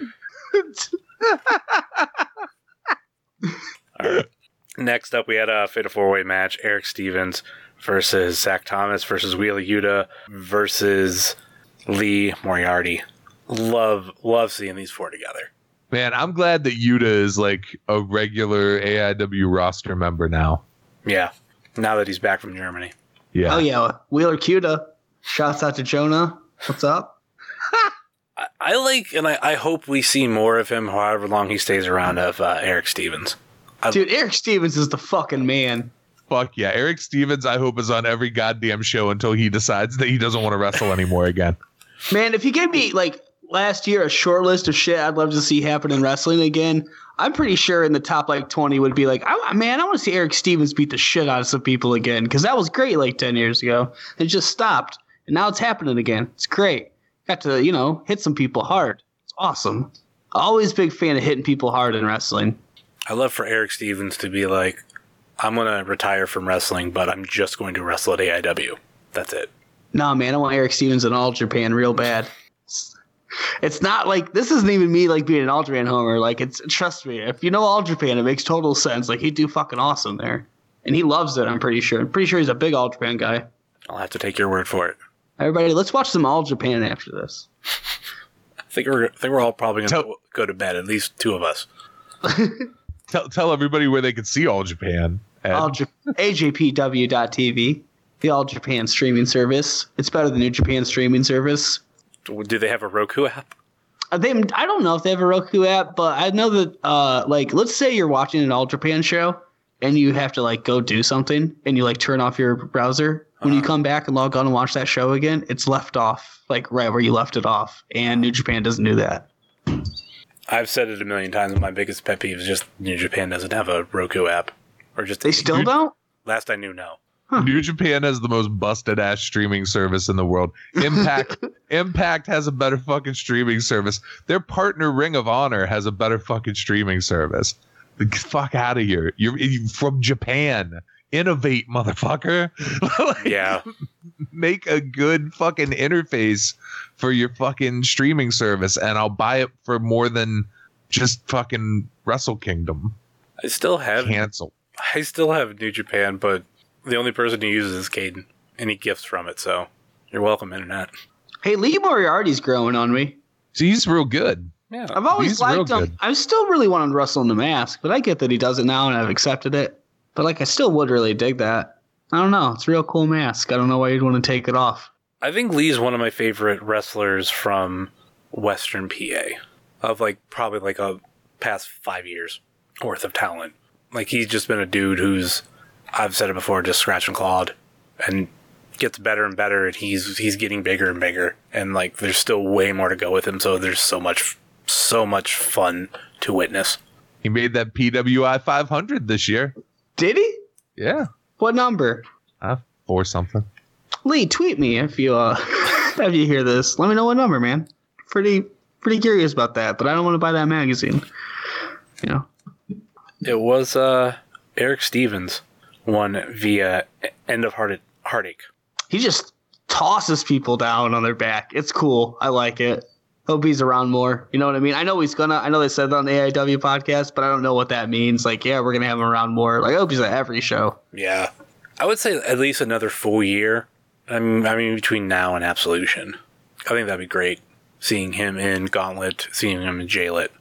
Next up, we had a fatal four way match: Eric Stevens versus Zach Thomas versus Wheeler Yuta versus Lee Moriarty. Love, love seeing these four together. Man, I'm glad that Yuta is like a regular AIW roster member now. Yeah, now that he's back from Germany. Yeah. Oh yeah, Wheeler Cuda. Shouts out to Jonah. What's up? I, I like, and I, I hope we see more of him, however long he stays around, of uh, Eric Stevens. Dude, Eric Stevens is the fucking man. Fuck yeah. Eric Stevens, I hope, is on every goddamn show until he decides that he doesn't want to wrestle anymore again. Man, if you gave me like last year a short list of shit I'd love to see happen in wrestling again, I'm pretty sure in the top like 20 would be like, I, man, I want to see Eric Stevens beat the shit out of some people again because that was great like 10 years ago. It just stopped, and now it's happening again. It's great. Got to you know hit some people hard. It's awesome. Always big fan of hitting people hard in wrestling. I love for Eric Stevens to be like, I'm going to retire from wrestling, but I'm just going to wrestle at AIW. That's it. No, man, I want Eric Stevens in All Japan real bad. It's not like this isn't even me like being an All Japan homer. Like it's trust me, if you know All Japan, it makes total sense. Like he'd do fucking awesome there, and he loves it. I'm pretty sure. I'm pretty sure he's a big All Japan guy. I'll have to take your word for it. Everybody, let's watch some All Japan after this. I think we're I think we're all probably gonna Tell- go to bed. At least two of us. Tell tell everybody where they can see all Japan. Ed. All Ja- AJPW.TV, the All Japan streaming service. It's better than New Japan streaming service. Do they have a Roku app? Uh, They, I don't know if they have a Roku app, but I know that, uh, like, let's say you're watching an All Japan show and you have to like go do something and you like turn off your browser. When you come back and log on and watch that show again, it's left off like right where you left it off, and New Japan doesn't do that. I've said it a million times. My biggest pet peeve is just New Japan doesn't have a Roku app, or just They still don't. last I knew, no. New Japan has the most busted ass streaming service in the world. Impact Impact has a better fucking streaming service. Their partner Ring of Honor has a better fucking streaming service. Fuck out of here. You're, you from Japan. Innovate, motherfucker. Like, Yeah, Make a good fucking interface for your fucking streaming service, and I'll buy it for more than just fucking Wrestle Kingdom. I still have Cancel. I still have New Japan, but the only person who uses is Caden. Any gifts from it, so you're welcome, Internet. Hey, Lee Moriarty's growing on me. See, he's real good. Yeah, I've always He's liked him. good. I still really want him to wrestle in the mask, but I get that he does it now, and I've accepted it. But like, I still would really dig that. I don't know. It's a real cool mask. I don't know why you'd want to take it off. I think Lee's one of my favorite wrestlers from Western PA, of like probably like a past five years worth of talent. Like he's just been a dude who's, I've said it before, just scratch and clawed, and gets better and better, and he's he's getting bigger and bigger, and like there's still way more to go with him. So there's so much, so much fun to witness. He made that PWI 500 this year. Did he? Yeah. What number? Uh, or something. Lee, tweet me if you uh if you hear this. Let me know what number, man. Pretty pretty curious about that, but I don't want to buy that magazine. You know. It was uh Eric Stevens won via End of Heart- Heartache. He just tosses people down on their back. It's cool. I like it. Hope he's around more. You know what I mean? I know he's gonna. I know they said that on the AIW podcast, but I don't know what that means. Like, yeah, we're gonna have him around more. Like, I hope he's at every show. Yeah, I would say at least another full year. I mean, I mean between now and Absolution, I think that'd be great. Seeing him in Gauntlet, seeing him in J-Lit.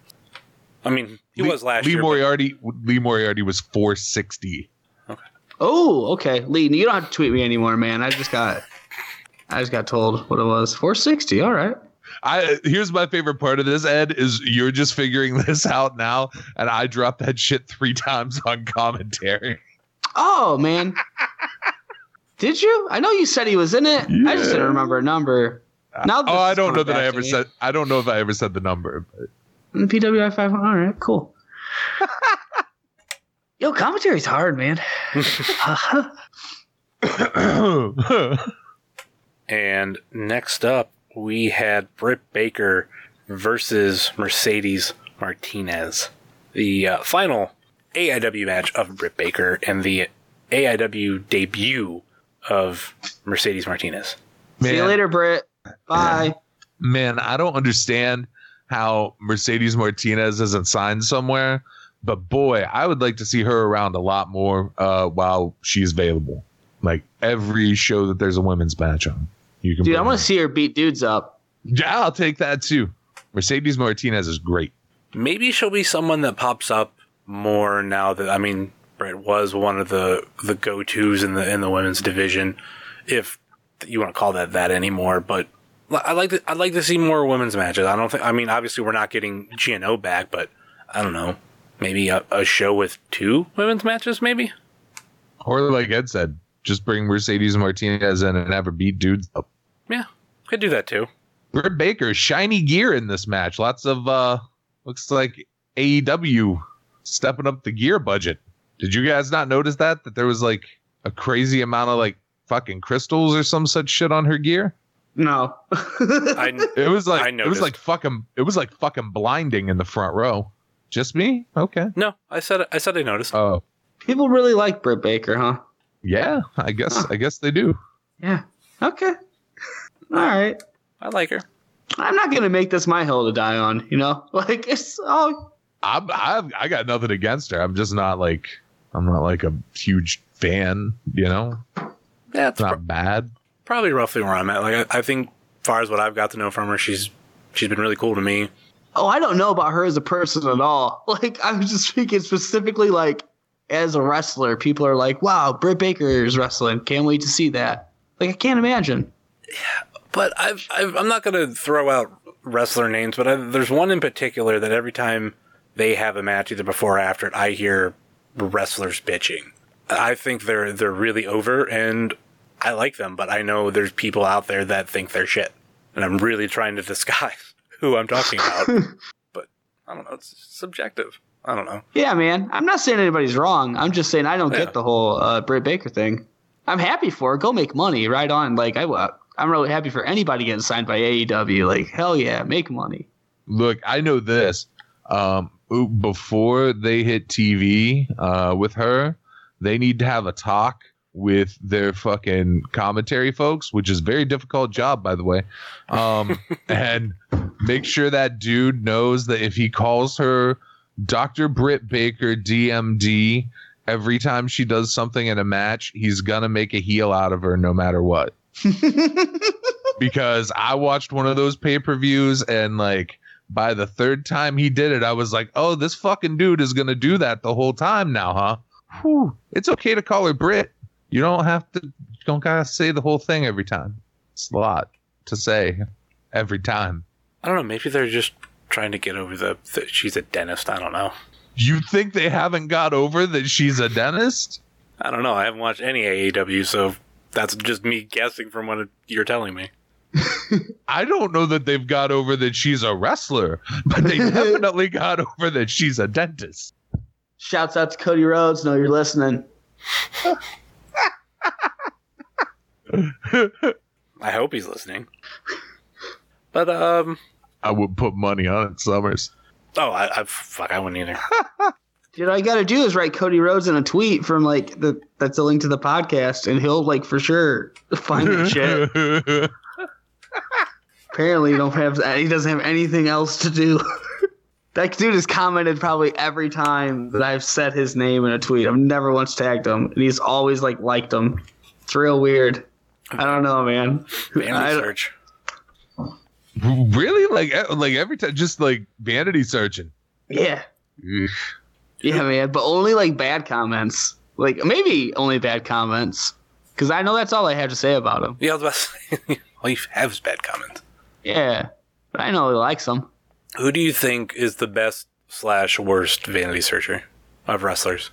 I mean, he Lee, was last Lee year. but- Moriarty. Lee Moriarty was 460. Okay. Oh, okay, Lee. You don't have to tweet me anymore, man. I just got. I just got told what it was. 460. All right. I here's my favorite part of this, Ed, is you're just figuring this out now, and I dropped that shit three times on commentary. Oh man. Did you? I know you said he was in it. I just didn't remember a number. Uh, now Oh, I don't know that I ever said. Eh? I don't know if I ever said the number. But The PWI 500. All right, cool. Yo, commentary's hard, man. And next up, we had Britt Baker versus Mercedes Martinez. The uh, final AIW match of Britt Baker and the AIW debut of Mercedes Martinez. See you later, Britt. Bye. man, I don't understand how Mercedes Martinez isn't signed somewhere. But boy, I would like to see her around a lot more uh, while she's available. Like every show that there's a women's match on, you can. Dude, I want to see her beat dudes up. Yeah, I'll take that too. Mercedes Martinez is great. Maybe she'll be someone that pops up more now that I mean Britt was one of the the go tos in the in the women's division, if you want to call that that anymore. But I like to, I'd like to see more women's matches. I don't think I mean obviously we're not getting GNO back, but I don't know. Maybe a, a show with two women's matches, maybe. Or like Ed said, just bring Mercedes Martinez in and have her beat dudes up. Yeah, could do that too. Britt Baker, shiny gear in this match. Lots of uh looks like AEW stepping up the gear budget. Did you guys not notice that? That there was like a crazy amount of like fucking crystals or some such shit on her gear? No. I It was like I it was like fucking it was like fucking blinding in the front row. Just me? Okay. no, I said I said I noticed. Oh People really like Britt Baker, huh? yeah, I guess I guess they do. Yeah. Okay. All right. I like her. I'm not gonna make this my hill to die on. You know, like it's all. I'm, I've, I got nothing against her. I'm just not like I'm not like a huge fan. You know, Yeah, it's it's pro- not bad. probably roughly where I'm at. Like I, I think, as far as what I've got to know from her, she's she's been really cool to me. oh I don't know about her as a person at all. Like I was just speaking specifically like as a wrestler. People are like, wow, Britt Baker is wrestling. Can't wait to see that. Like I can't imagine. But I've, I've I'm not gonna throw out wrestler names, but I, there's one in particular that every time they have a match, either before or after it, I hear wrestlers bitching. I think they're they're really over, and I like them, but I know there's people out there that think they're shit, and I'm really trying to disguise who I'm talking about. but I don't know; it's subjective. I don't know. Yeah, man. I'm not saying anybody's wrong. I'm just saying I don't Yeah. get the whole uh, Britt Baker thing. I'm happy for her. Go make money. Right on. Like I, uh, I'm really happy for anybody getting signed by AEW. Like hell yeah, make money. Look, I know this. Um, before they hit TV uh, with her, they need to have a talk with their fucking commentary folks, which is a very difficult job, by the way. Um, and make sure that dude knows that if he calls her Dr. Britt Baker DMD every time she does something in a match, he's gonna make a heel out of her no matter what because I watched one of those pay per views and like by the third time he did it, I was like, oh, this fucking dude is gonna do that the whole time now, huh? Whew. It's okay to call her Brit. You don't have to. You don't gotta say the whole thing every time. It's a lot to say every time. I don't know. Maybe they're just trying to get over the that she's a dentist. I don't know. You think they haven't got over that she's a dentist? I don't know. I haven't watched any AEW, so that's just me guessing from what you're telling me. I don't know that they've got over that she's a wrestler, but they definitely got over that she's a dentist. Shouts out to Cody Rhodes. Know you're listening. I hope he's listening. But um, I would put money on it, Summers. oh, I, I fuck, I wouldn't either. Dude, all you gotta do is write Cody Rhodes in a tweet from like the that's a link to the podcast, and he'll like for sure find that shit. Apparently, he don't have he doesn't have anything else to do. that dude has commented probably every time that I've said his name in a tweet. I've never once tagged him, and he's always like liked him. It's real weird. I don't know, man. Vanity I search. really? Like, like every time, just like vanity searching. Yeah, Ugh. Yeah, man. But only like bad comments. Like maybe only bad comments, because I know that's all I have to say about him. Yeah, about all you have is bad comments. Yeah, but I know he likes them. Who do you think is the best slash worst vanity searcher of wrestlers?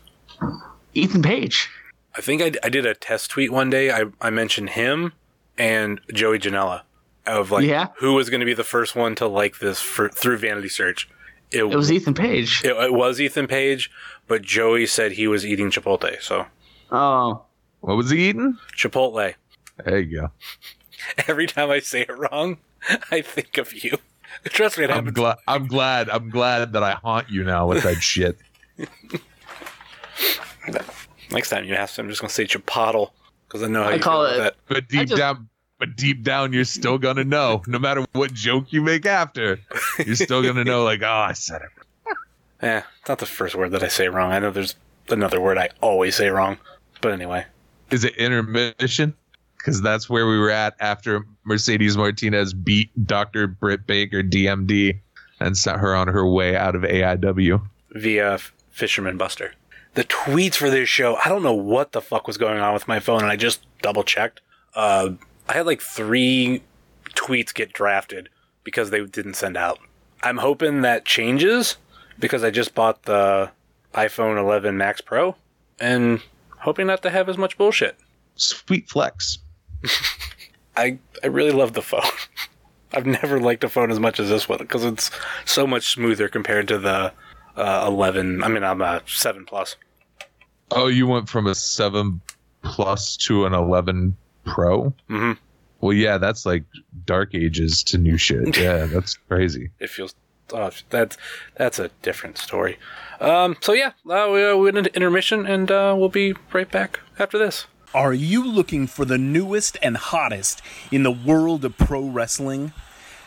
Ethan Page. I think I, I did a test tweet one day. I, I mentioned him and Joey Janela of like Yeah? who was going to be the first one to like this for, through Vanity Search. It, It was Ethan Page. it, it was Ethan Page, but Joey said he was eating Chipotle. So Oh, What was he eating? Chipotle. There you go. Every time I say it wrong, I think of you. Trust me, it I'm glad. I'm glad. I'm glad that I haunt you now with that shit. Next time you ask, I'm just going to say Chipotle because I know how I you call feel about it- that. But deep just- down, but deep down, you're still gonna know. No matter what joke you make after, you're still gonna know. Like, oh, I said it. yeah it's not the first word that I say wrong. I know there's another word I always say wrong. But anyway, Is it intermission? Because that's where we were at after Mercedes Martinez beat Dr. Britt Baker DMD and sent her on her way out of AIW. via Fisherman Buster. The tweets for this show, I don't know what the fuck was going on with my phone, and I just double checked. Uh, I had like three tweets get drafted because they didn't send out. I'm hoping that changes because I just bought the iPhone 11 Max Pro and hoping not to have as much bullshit. Sweet flex. I I really love the phone. I've never liked a phone as much as this one because it's so much smoother compared to the uh, 11. I mean, I'm a 7 Plus. Oh, you went from a 7 Plus to an 11 Pro? Mhm. Well, yeah, that's like dark ages to new shit. Yeah, that's crazy. it feels oh, that's that's a different story. Um, so yeah, uh, we uh, we went into intermission, and uh, we'll be right back after this. Are you looking for the newest and hottest in the world of pro wrestling?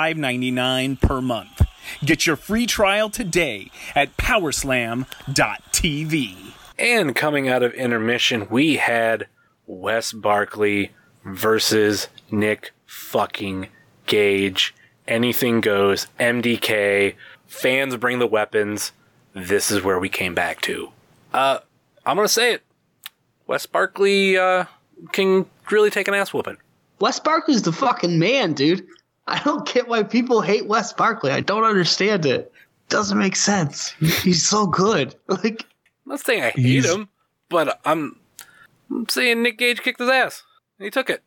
$5.99 per month. Get your free trial today at powerslam.tv. And coming out of intermission, we had Wes Barkley versus Nick fucking Gage. Anything goes. MDK. Fans bring the weapons. This is where we came back to. Uh, I'm gonna say it. Wes Barkley uh, can really take an ass whooping. Wes Barkley's the fucking man, dude. I don't get why people hate Wes Barkley. I don't understand it. Doesn't make sense. He's so good. Like I'm not saying I hate him, but I'm, I'm saying Nick Gage kicked his ass. And he took it.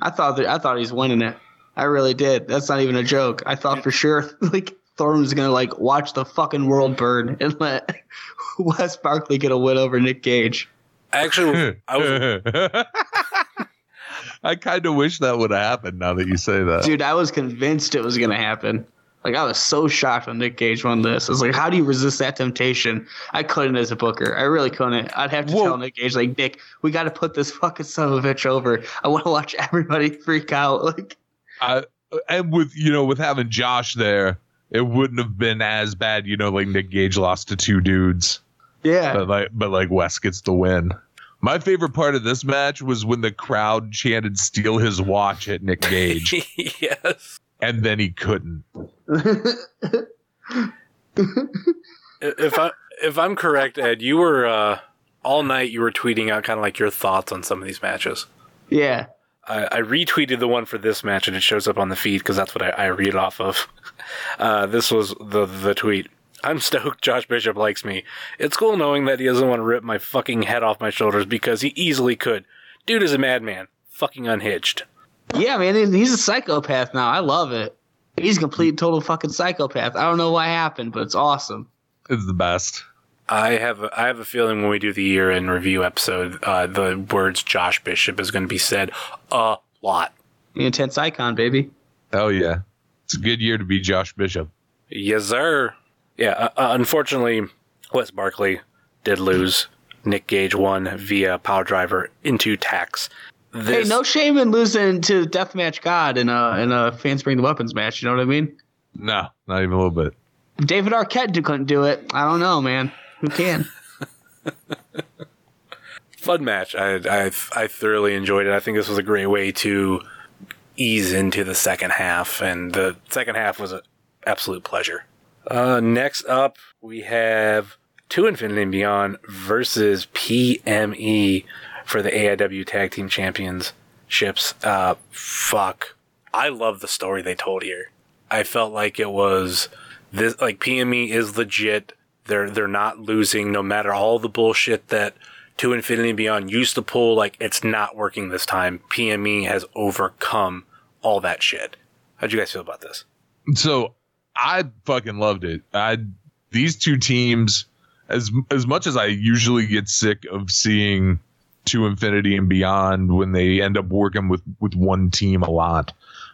I thought that I thought he's winning it. I really did. That's not even a joke. I thought for sure like Thorne was gonna like watch the fucking world burn and let Wes Barkley get a win over Nick Gage. Actually, I was I kind of wish that would have happened now that you say that. Dude, I was convinced it was gonna happen. Like I was so shocked when Nick Gage won this. I was like, how do you resist that temptation? I couldn't as a booker. I really couldn't. I'd have to Whoa. tell Nick Gage, like, Nick, we got to put this fucking son of a bitch over. I want to watch everybody freak out. Like, I, and with you know with having Josh there, it wouldn't have been as bad. You know, like Nick Gage lost to two dudes, yeah, but like but like Wes gets the win. My favorite part of this match was when the crowd chanted "steal his watch" at Nick Gage, yes. and then he couldn't. If I if I'm correct, Ed, you were uh, all night. You were tweeting out kind of like your thoughts on some of these matches. yeah. I, I retweeted the one for this match, and it shows up on the feed because that's what I, I read off of. Uh, this was the the tweet. I'm stoked Josh Bishop likes me. It's cool knowing that he doesn't want to rip my fucking head off my shoulders because he easily could. Dude is a madman. Fucking unhinged. Yeah, man, he's a psychopath now. I love it. He's a complete, total fucking psychopath. I don't know what happened, but it's awesome. It's the best. I have a, I have a feeling when we do the year in review episode, uh, the words Josh Bishop is going to be said a lot. The intense icon, baby. Hell yeah, it's a good year to be Josh Bishop. Yes, sir. Yeah, uh, uh, unfortunately, Wes Barkley did lose. Nick Gage won via power driver into tacks. This, Hey, no shame in losing to Deathmatch God in a in a fans bring the weapons match. You know what I mean? No, not even a little bit. David Arquette couldn't do it. I don't know, man. Who can? fun match. I, I I thoroughly enjoyed it. I think this was a great way to ease into the second half, and the second half was an absolute pleasure. Uh, next up, we have To Infinity and Beyond versus PME for the AIW Tag Team Championships. Uh, fuck. I love the story they told here. I felt like it was this like PME is legit. They're they're not losing no matter all the bullshit that to Infinity and Beyond used to pull. Like it's not working this time. PME has overcome all that shit. How'd you guys feel about this? So I fucking loved it. I these two teams, as as much as I usually get sick of seeing to infinity and beyond when they end up working with with one team a lot.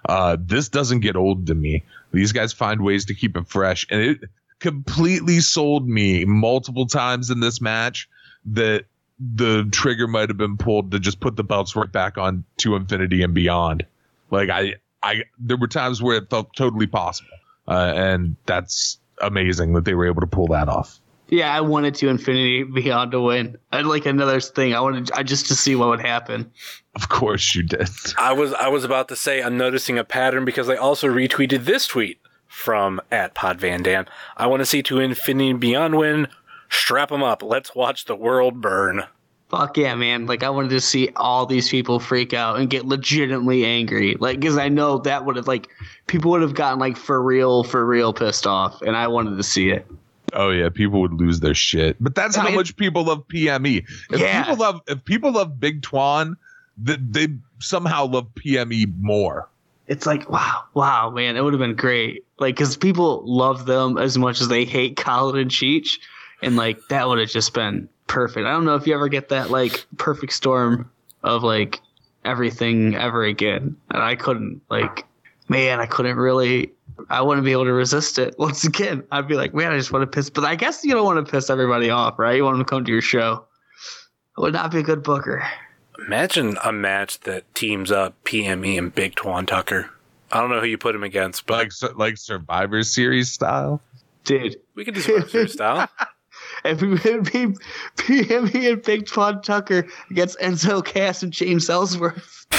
Uh, this doesn't get old to me. These guys find ways to keep it fresh, and it completely sold me multiple times in this match that the trigger might have been pulled to just put the belts right back on to infinity and beyond. Like I, I, there were times where it felt totally possible, uh, and that's amazing that they were able to pull that off. Yeah, I wanted to Infinity Beyond to win. I'd like another thing. I wanted I just to see what would happen. Of course you did. I was I was about to say I'm noticing a pattern because I also retweeted this tweet from at Pod Van Dam. I want to see to Infinity Beyond win. Strap them up. Let's watch the world burn. Fuck yeah, man! Like I wanted to see all these people freak out and get legitimately angry. Like because I know that would have like people would have gotten like for real, for real pissed off, and I wanted to see it. Oh yeah, people would lose their shit. But that's I how mean- much people love PME. If Yeah. people love if people love Big Twan, th- they somehow love PME more. It's like wow, wow, man, it would have been great. Like, because people love them as much as they hate Colin and Cheech, and like that would have just been perfect. I don't know if you ever get that like perfect storm of like everything ever again, and I couldn't like, man, I couldn't really. I wouldn't be able to resist it. Once again, I'd be like, man, I just want to piss. But I guess you don't want to piss everybody off, right? You want them to come to your show. It would not be a good booker. Imagine a match that teams up PME and Big Twan Tucker. I don't know who you put him against, but Like like Survivor Series style. Dude, we can do Survivor Series style. If we would be PME and Big Twan Tucker against Enzo Cass and James Ellsworth.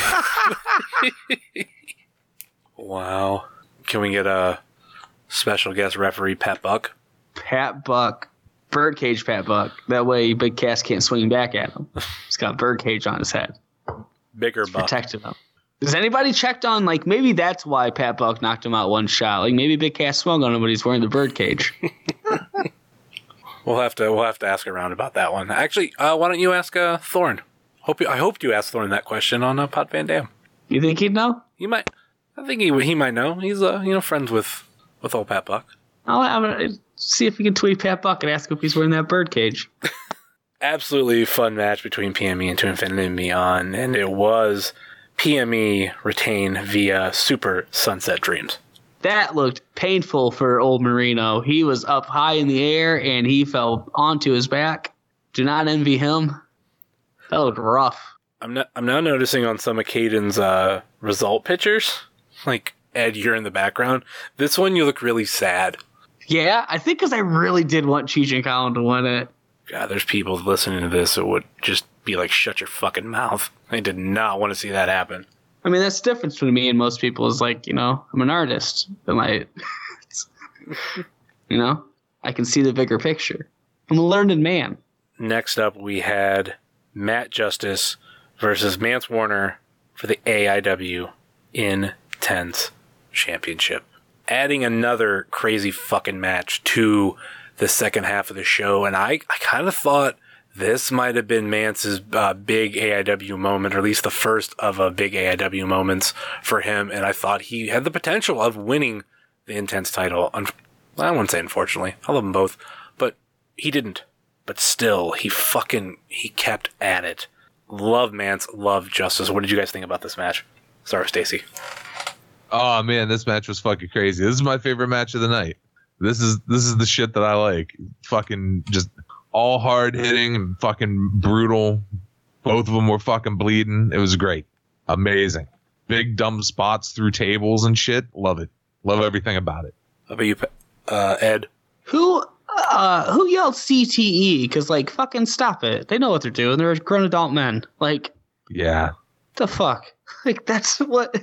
Wow. Can we get a special guest referee, Pat Buck? Pat Buck. Birdcage Pat Buck. That way Big Cass can't swing back at him. He's got birdcage on his head. Bigger Buck. Protecting him. Has anybody checked on like maybe that's why Pat Buck knocked him out one shot? Like maybe Big Cass swung on him, but he's wearing the birdcage. We'll have to we'll have to ask around about that one. Actually, uh, why don't you ask uh, Thorn? Hope you, I hoped you asked Thorn that question on uh, Pod Van Dam. You think he'd know? He might. I think he he might know. He's uh you know friends with with old Pat Buck. I'll, I'm gonna see if we can tweet Pat Buck and ask if he's wearing that birdcage. Absolutely fun match between PME and To Infinity and Beyond, and it was PME retain via Super Sunset Dreams. That looked painful for old Marino. He was up high in the air and he fell onto his back. Do not envy him. That looked rough. I'm not, I'm now noticing on some of Caden's uh, result pictures, like Ed, you're in the background. This one you look really sad. Yeah, I think because I really did want Cheech and Colin to win it. God, there's people listening to this that would just be like, "Shut your fucking mouth." I did not want to see that happen. I mean, that's the difference between me and most people is like, you know, I'm an artist. and I, you know, I can see the bigger picture. I'm a learned man. Next up, we had Matt Justice versus Mance Warner for the AIW Intense Championship. Adding another crazy fucking match to the second half of the show, and I, I kind of thought this might have been Mance's uh, big AIW moment, or at least the first of a big AIW moments for him, and I thought he had the potential of winning the Intense title. Un- I wouldn't say unfortunately, I love them both, but he didn't but still, he fucking he kept at it. Love Mance, love Justice. What did you guys think about this match? Sorry, Stacy. Oh man, this match was fucking crazy. This is my favorite match of the night. This is this is the shit that I like. Fucking just all hard hitting and fucking brutal. Both of them were fucking bleeding. It was great. Amazing. Big dumb spots through tables and shit. Love it. Love everything about it. How about you, uh, Ed? Who, uh, who yelled CTE? Because like, fucking stop it. They know what they're doing. They're grown adult men. Like, Yeah. the fuck? Like, that's what.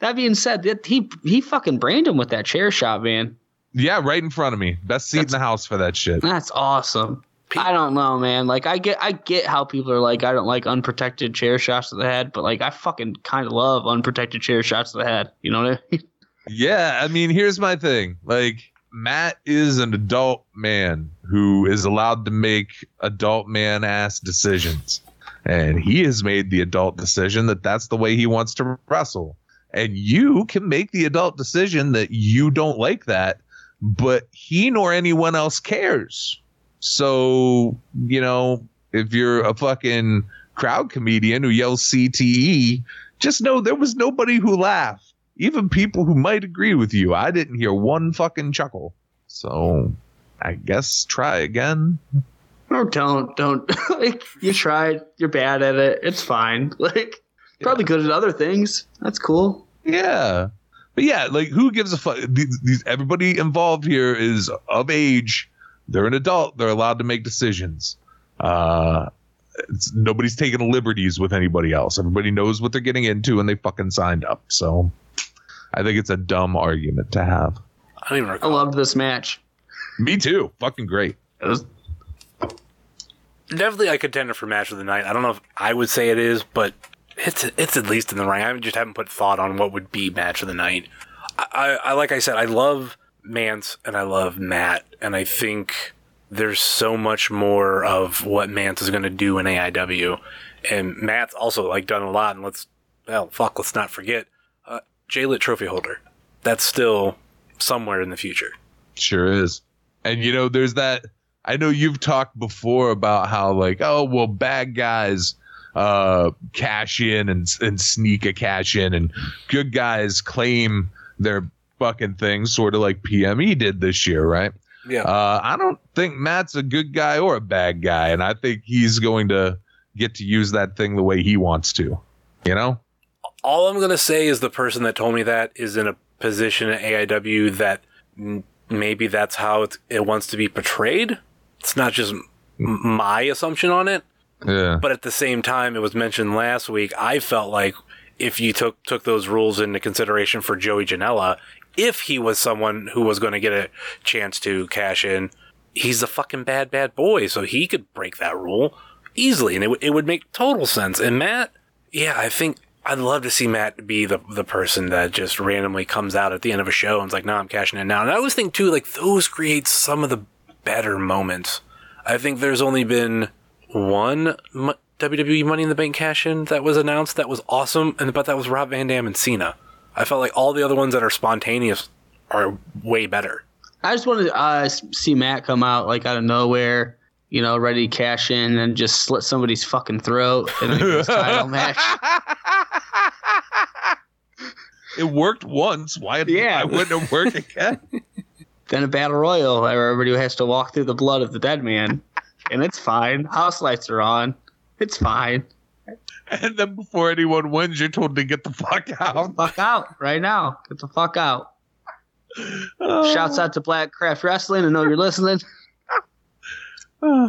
That being said, that he he fucking brained him with that chair shot, man. Yeah, right in front of me. Best seat in the house for that shit. That's awesome. I don't know, man. Like I get I get how people are like I don't like unprotected chair shots to the head, but like I fucking kind of love unprotected chair shots to the head. You know what I mean? Yeah, I mean, here's my thing. Like, Matt is an adult man who is allowed to make adult man ass decisions. And he has made the adult decision that that's the way he wants to wrestle. And you can make the adult decision that you don't like that, but he nor anyone else cares. So, you know, if you're a fucking crowd comedian who yells CTE, just know there was nobody who laughed. Even people who might agree with you. I didn't hear one fucking chuckle. So I guess try again. Or don't don't like you tried. You're bad at it. It's fine. Like probably good at other things. That's cool. Yeah. But yeah, like who gives a fuck? These, these, everybody involved here is of age. They're an adult. They're allowed to make decisions. Uh, it's, nobody's taking liberties with anybody else. Everybody knows what they're getting into and they fucking signed up. So I think it's a dumb argument to have. I don't even I recall. loved this match. Me too. Fucking great. It was Definitely a contender for match of the night. I don't know if I would say it is, but it's it's at least in the ring. I just haven't put thought on what would be match of the night. I, I, I like I said, I love Mance and I love Matt, and I think there's so much more of what Mance is going to do in AIW, and Matt's also like done a lot. And let's, well, fuck, let's not forget, uh, J-Lit trophy holder. That's still somewhere in the future. Sure is. And you know, there's that. I know you've talked before about how like, oh well, bad guys uh cash in and and sneak a cash in, and good guys claim their fucking things, sort of like PME did this year, right? Yeah. Uh, I don't think Matt's a good guy or a bad guy, and I think he's going to get to use that thing the way he wants to. You know? all I'm gonna say is the person that told me that is in a position at AIW that m- maybe that's how it, it wants to be portrayed. It's not just m- my assumption on it, Yeah. but at the same time, it was mentioned last week. I felt like if you took took those rules into consideration for Joey Janela, if he was someone who was going to get a chance to cash in, he's a fucking bad bad boy, so he could break that rule easily, and it would it would make total sense. And Matt, yeah, I think I'd love to see Matt be the the person that just randomly comes out at the end of a show and is like, "No, I'm cashing in now." And I always think too, like those create some of the better moments. I think there's only been one WWE Money in the Bank cash in that was announced that was awesome, and but that was Rob Van Dam and Cena. I felt like all the other ones that are spontaneous are way better. I just wanted to uh, see Matt come out like out of nowhere, you know, ready to cash in and just slit somebody's fucking throat in his title match. it worked once. Why? Yeah. Why wouldn't it work again? Then a battle royal where everybody has to walk through the blood of the dead man, and it's fine. House lights are on. It's fine. and then before anyone wins, you're told to get the fuck out. Fuck out right now. Get the fuck out. Shouts out to Black Craft Wrestling. I know you're listening.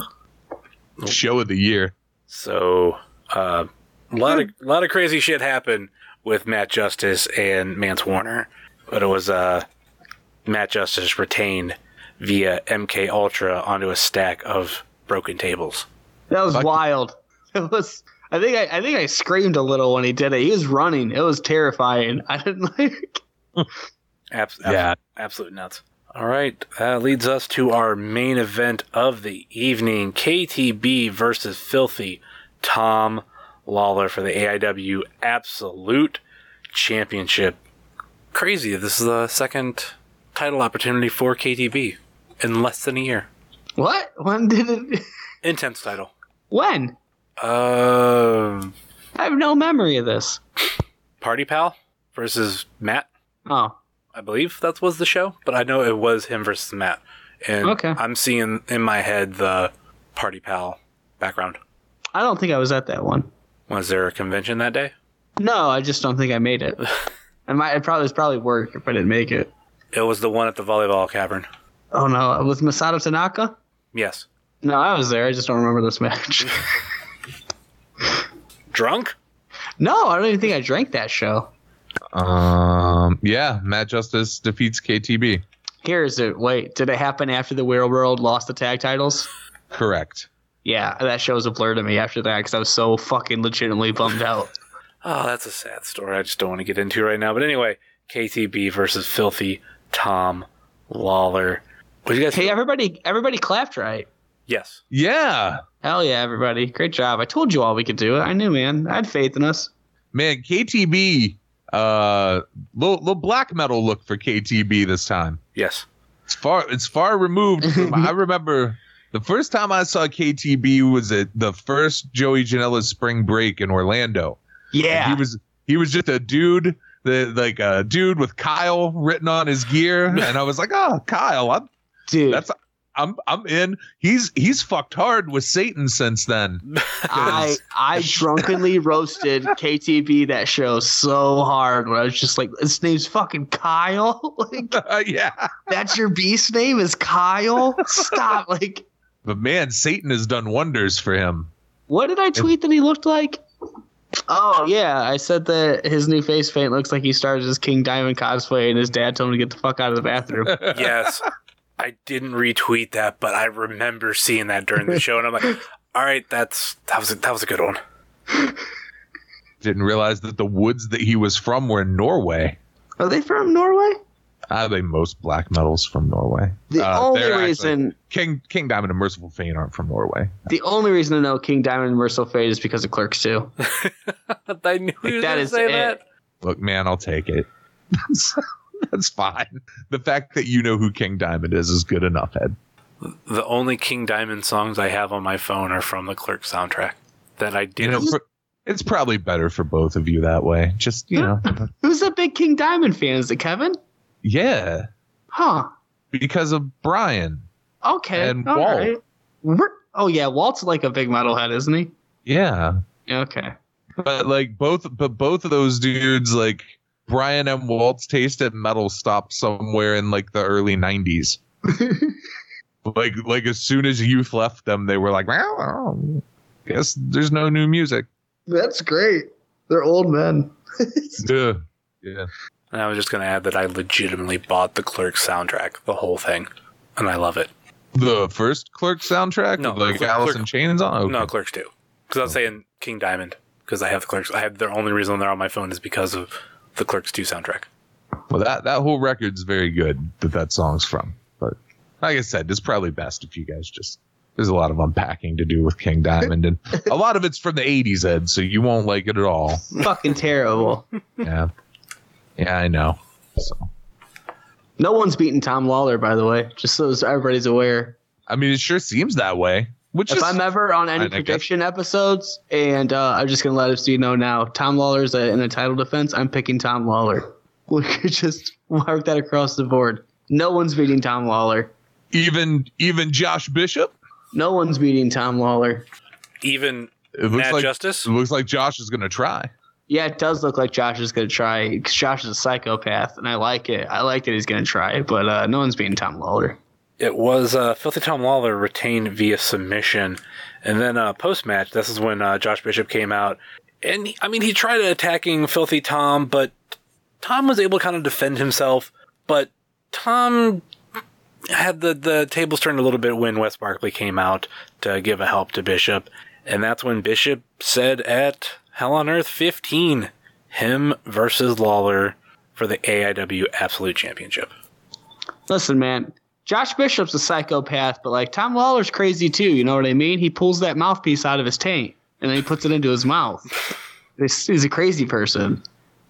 Show of the year. So, uh, a lot of a lot of crazy shit happened with Matt Justice and Mance Warner, but it was uh, Matt Justice retained via MK Ultra onto a stack of broken tables. That was Fuck. wild. It was. I think I, I think I screamed a little when he did it. He was running. It was terrifying. I didn't like. Abs- Yeah. absolute nuts. All right, that leads us to our main event of the evening: KTB versus Filthy Tom Lawler for the AIW Absolute Championship. Crazy! This is the second title opportunity for KTB in less than a year. What? When did it? Intense title. When? Uh, I have no memory of this. Party Pal versus Matt. Oh, I believe that was the show, but I know it was him versus Matt. And Okay. I'm seeing in my head the Party Pal background. I don't think I was at that one. Was there a convention that day? No, I just don't think I made it. I might. It probably was probably work if I didn't make it. It was the one at the volleyball cavern. Oh no, with Masato Tanaka? Yes. No, I was there. I just don't remember this match. Drunk? no, I don't even think I drank that show. Um. Yeah. Matt Justice defeats KTB. Here is it. Wait, did it happen after the Weird World lost the tag titles? Correct. Yeah, that show's a blur to me after that because I was so fucking legitimately bummed out. Oh, that's a sad story. I just don't want to get into right now. But anyway, KTB versus Filthy Tom Lawler. What do you guys? hey, everybody, everybody clapped right. yes. Yeah. Hell yeah, everybody! Great job. I told you all we could do it. I knew, man. I had faith in us. Man, KTB. Uh, little, little black metal look for KTB this time. Yes. It's far. It's far removed. From, I remember the first time I saw KTB was at the first Joey Janela's spring break in Orlando. Yeah, He was he was just a dude, the like a dude with Kyle written on his gear, and I was like, oh, Kyle, I'm dude. that's I'm I'm in. He's he's fucked hard with Satan since then. I I drunkenly roasted KTB that show so hard when I was just like, his name's fucking Kyle. like yeah, that's your beast name is Kyle. Stop. Like, but man, Satan has done wonders for him. what did I tweet that he looked like? Oh yeah, I said that his new face paint looks like he started his King Diamond cosplay, and his dad told him to get the fuck out of the bathroom. yes. I didn't retweet that, but I remember seeing that during the show, and I'm like, all right, that's that was a, that was a good one. Didn't realize that the woods that he was from were in Norway. Are they from Norway? I think most black metals from Norway. The Uh, only they're actually- reason, King King Diamond and Mercyful Fate aren't from Norway. the only reason to know King Diamond and Mercyful Fate is because of Clerks 2. I knew Like, you were that say it. that. Look, man, I'll take it. That's fine. The fact that you know who King Diamond is is good enough, Ed. The only King Diamond songs I have on my phone are from the Clerk soundtrack that I You did. know, for- it's probably better for both of you that way. Just you know, Who's a big King Diamond fan? Is it Kevin? yeah, Huh. because of Brian. Okay. And all Walt. right. Oh, yeah. Walt's like a big metalhead, isn't he? Yeah, Yeah, Okay. but like both, but both of those dudes, like Brian and Walt's taste at metal stopped somewhere in like the early '90s. like, like as soon as youth left them, they were like, well, guess there's no new music. That's great. They're old men. Duh. Yeah. And I was just gonna add that I legitimately bought the Clerk soundtrack, the whole thing, and I love it. The first Clerk soundtrack, No, like Clerk- Alice Clerk- in Chains on. Okay. No, Clerks too, because I was oh. saying King Diamond because I have the Clerks. I have the only reason they're on my phone is because of the Clerks two soundtrack. Well, that that whole record's very good that that song's from. But like I said, it's probably best if you guys just. There's a lot of unpacking to do with King Diamond, and a lot of it's from the '80s, Ed. So you won't like it at all. Fucking terrible. Yeah, yeah, I know. So No one's beaten Tom Lawler, by the way, just so everybody's aware. I mean, it sure seems that way. Which If is I'm ever on I any guess- prediction episodes, and uh, I'm just gonna let it you know now, Tom Lawler's a, in a title defense. I'm picking Tom Lawler. We could just mark that across the board. No one's beating Tom Lawler. even even Josh Bishop. No one's beating Tom Lawler. Even It looks Matt like Justice. it looks like Josh is gonna try. Yeah, it does look like Josh is gonna try. 'cause Josh is a psychopath, and I like it. I like that he's gonna try, but uh, no one's beating Tom Lawler. It was uh, Filthy Tom Lawler retained via submission, and then uh, post match. This is when uh, Josh Bishop came out, and he- I mean he tried attacking Filthy Tom, but Tom was able to kind of defend himself. But Tom had the the tables turned a little bit when Wes Barkley came out to give a help to Bishop, and that's when Bishop said at Hell on Earth 15, him versus Lawler for the AIW Absolute Championship. Listen, man, Josh Bishop's a psychopath, but like Tom Lawler's crazy too. You know what I mean? He pulls that mouthpiece out of his tank and then he puts it into his mouth. This he's a crazy person.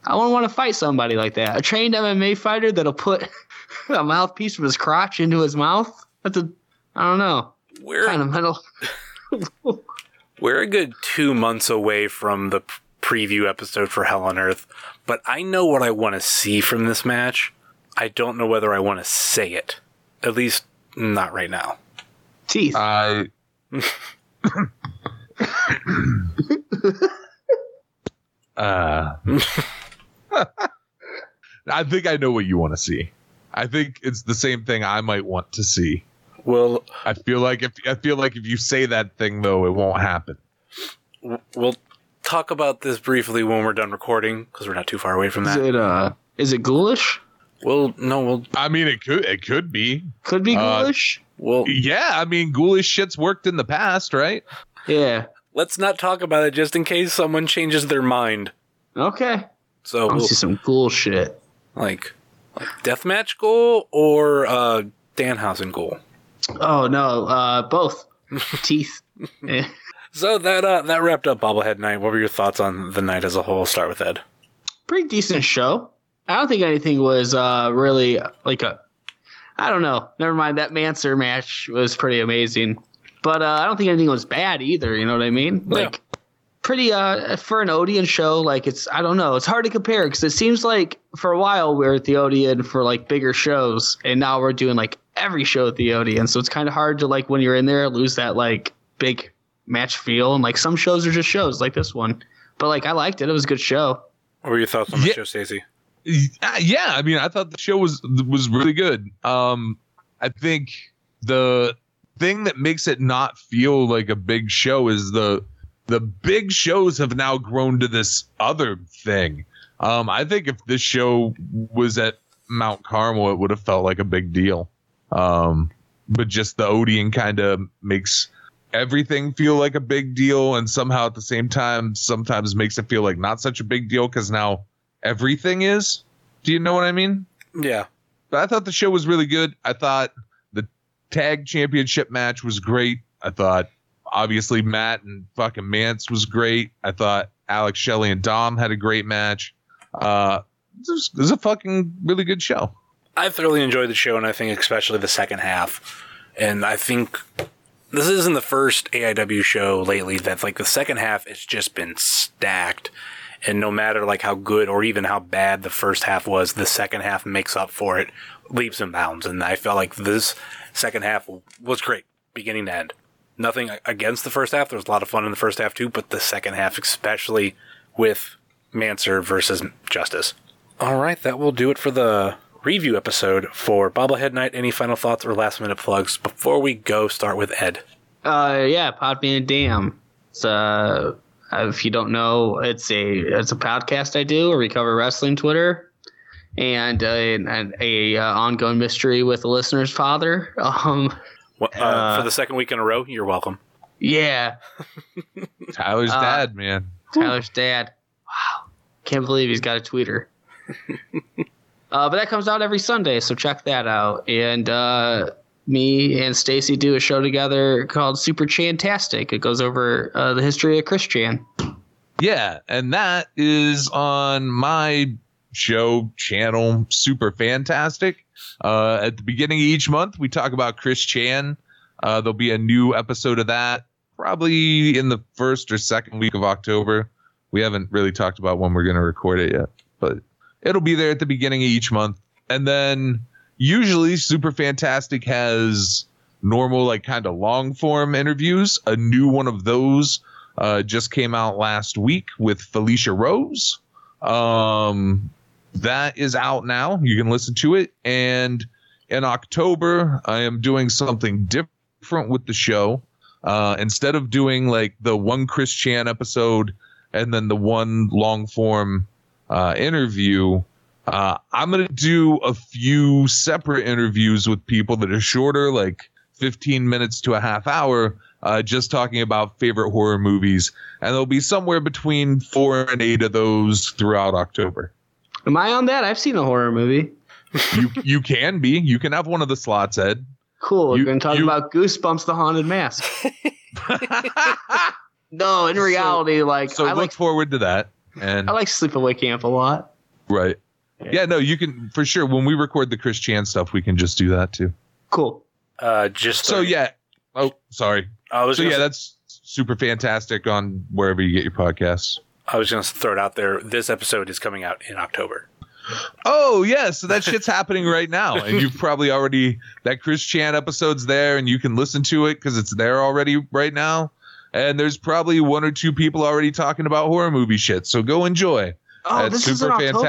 I wouldn't want to fight somebody like that. A trained MMA fighter that'll put a mouthpiece from his crotch into his mouth. That's a I don't know We're kind of mental. We're a good two months away from the preview episode for Hell on Earth, but I know what I want to see from this match. I don't know whether I want to say it. At least, not right now. Teeth. I. uh, I think I know what you want to see. I think it's the same thing I might want to see. We'll I feel like if I feel like if you say that thing though, it won't happen. we'll talk about this briefly when we're done recording because we're not too far away from that. Is it uh is it ghoulish? We'll no, we'll I mean, it could it could be. Could be Uh, ghoulish. we'll Yeah, I mean, ghoulish shit's worked in the past, right? yeah. let's not talk about it just in case someone changes their mind. Okay. So I we'll, see some ghoul shit. like like deathmatch goal or uh Danhausen goal. Oh no, uh both. Teeth. Eh. So that uh, that wrapped up Bobblehead Night. What were your thoughts on the night as a whole? Start with Ed. pretty decent show. I don't think anything was uh, really like a. I don't know. Never mind. That Manser match was pretty amazing, but uh, I don't think anything was bad either. You know what I mean? Yeah. Like pretty uh for an Odeon show. Like it's I don't know. It's hard to compare because it seems like for a while we are at the Odeon for like bigger shows, and now we're doing like every show at the Odeon. So it's kind of hard to like when you're in there lose that like big match feel. And like some shows are just shows like this one. But like I liked it. It was a good show. What were your thoughts on the Yeah. show, Stacey? Uh, yeah, I mean, I thought the show was was really good. Um, I think the thing that makes it not feel like a big show is the the big shows have now grown to this other thing. Um, I think if this show was at Mount Carmel, it would have felt like a big deal. Um, but just the Odeon kind of makes everything feel like a big deal, and somehow at the same time, sometimes makes it feel like not such a big deal because now everything is. Do you know what I mean? Yeah, but I thought the show was really good. I thought the tag championship match was great. I thought obviously Matt and fucking Mance was great. I thought Alex Shelley and Dom had a great match. Uh, this was, this was a fucking really good show. I thoroughly enjoyed the show, and I think especially the second half. And I think this isn't the first AIW show lately that like the second half has just been stacked. And no matter like how good or even how bad the first half was, the second half makes up for it leaps and bounds. And I felt like this second half was great, beginning to end. Nothing against the first half. There was a lot of fun in the first half too, but the second half, especially with Manser versus Justice. All right, that will do it for the review episode for Bobblehead Night. Any final thoughts or last minute plugs before we go? Start with Ed. Uh, yeah, Pod Van Dam. It's uh, if you don't know, it's a it's a podcast I do where we cover wrestling Twitter, and uh, and a uh, ongoing mystery with the listener's father. Um, Well, uh, Uh, for the second week in a row, you're welcome. yeah, Tyler's Uh, dad, man. Tyler's dad. Wow, can't believe he's got a tweeter. uh, but that comes out every Sunday, so check that out. And uh, me and Stacy do a show together called Super Chantastic. It goes over uh, the history of Chris Chan. Yeah, and that is on my show channel, Super Fantastic. Uh, at the beginning of each month, we talk about Chris Chan. Uh, there'll be a new episode of that probably in the first or second week of October. We haven't really talked about when we're going to record it yet, but it'll be there at the beginning of each month. And then usually Super Fantastic has normal, like kind of long form interviews. A new one of those uh, just came out last week with Felicia Rose. Um, that is out now. You can listen to it. And in October, I am doing something different with the show. Uh, instead of doing like the one Chris Chan episode and then the one long form uh, interview, uh, I'm going to do a few separate interviews with people that are shorter, like 15 minutes to a half hour, uh, just talking about favorite horror movies. And there'll be somewhere between four and eight of those throughout October. Am I on that? I've seen a horror movie. You you can be. You can have one of the slots, Ed. Cool. You- We're going to talk you- about Goosebumps the Haunted Mask. no, in reality, like, So I, look like, forward to that. And I like Sleepaway Camp a lot. right. Yeah, no, you can for sure. When we record the Chris Chan stuff, we can just do that too. Cool. Uh, just So yeah. Oh, sorry. I was So yeah, s- that's super fantastic on wherever you get your podcasts. I was going to throw it out there. This episode is coming out in October. Oh yeah, so that shit's happening right now, and you've probably already that Chris Chan episode's there, and you can listen to it because it's there already right now. And there's probably one or two people already talking about horror movie shit. So go enjoy. Oh, That's this is in super October?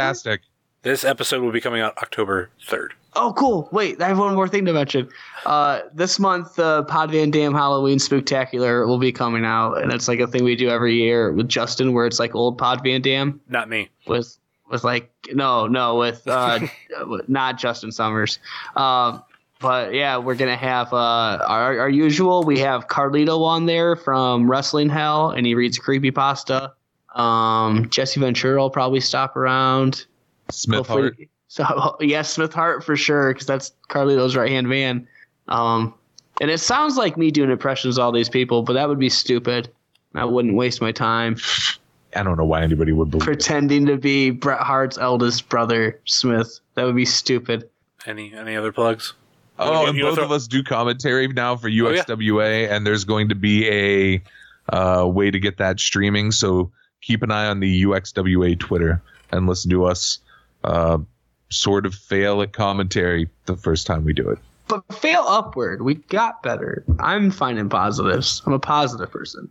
This episode will be coming out October 3rd. Oh, cool. Wait, I have one more thing to mention. Uh, this month, the Pod Van Dam Halloween Spooktacular will be coming out, and it's like a thing we do every year with Justin, where it's like old Pod Van Dam Not me. with with like no, no, with uh, not Justin Summers. Um, but yeah, we're gonna have uh, our our usual. We have Carlito on there from Wrestling Hell, and he reads creepypasta. Um, Jesse Ventura will probably stop around. Smith Hopefully- Hart. So yeah, Smith Hart for sure, because that's Carlito's right hand man. Um, and it sounds like me doing impressions of all these people, but that would be stupid. I wouldn't waste my time I don't know why anybody would believe. pretending to be Bret Hart's eldest brother, Smith. That would be stupid. Any any other plugs? Oh, and both throw- of us do commentary now for yeah. UXWA, and there's going to be a uh, way to get that streaming. So keep an eye on the UXWA Twitter and listen to us uh, sort of fail at commentary the first time we do it. But fail upward. We got better. I'm finding positives. I'm a positive person.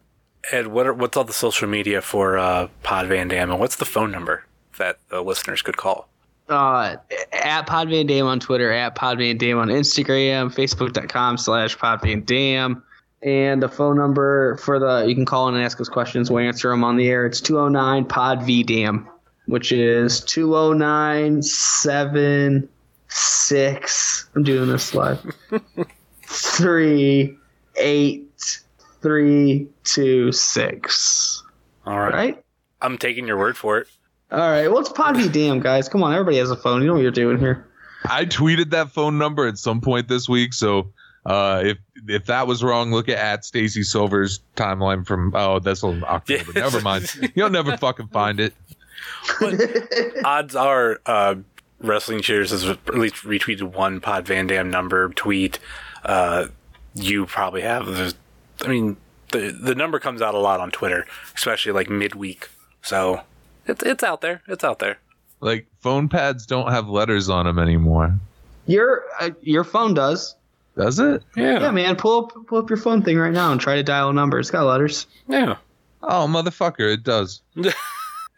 Ed, what are, what's all the social media for uh, Pod Van Dam, and what's the phone number that the listeners could call? uh, at Pod Van Dam on Twitter, at Pod Van Dam on Instagram, Facebook.com slash Pod Van Dam. And the phone number for the, you can call in and ask us questions. We'll answer them on the air. It's 209 Pod V Dam, which is 2097 I'm doing this live. Three, eight, three, two, six. All right. Right? I'm taking your word for it. All right. Well, it's Pod V Dam, guys. Come on. Everybody has a phone. You know what you're doing here. I tweeted that phone number at some point this week, so uh, if if that was wrong, look at, at Stacy Silver's timeline from oh that's October. Never mind. You'll never fucking find it. Odds are, uh, Wrestling Cheers has at least retweeted one Pod Van Dam number tweet. Uh, you probably have. The, I mean, the the number comes out a lot on Twitter, especially like midweek. So it's it's out there. It's out there. Like phone pads don't have letters on them anymore. Your uh, your phone does. Does it? Yeah. Yeah, man. Pull up pull up your phone thing right now and try to dial a number. It's got letters. Yeah. Oh motherfucker, it does.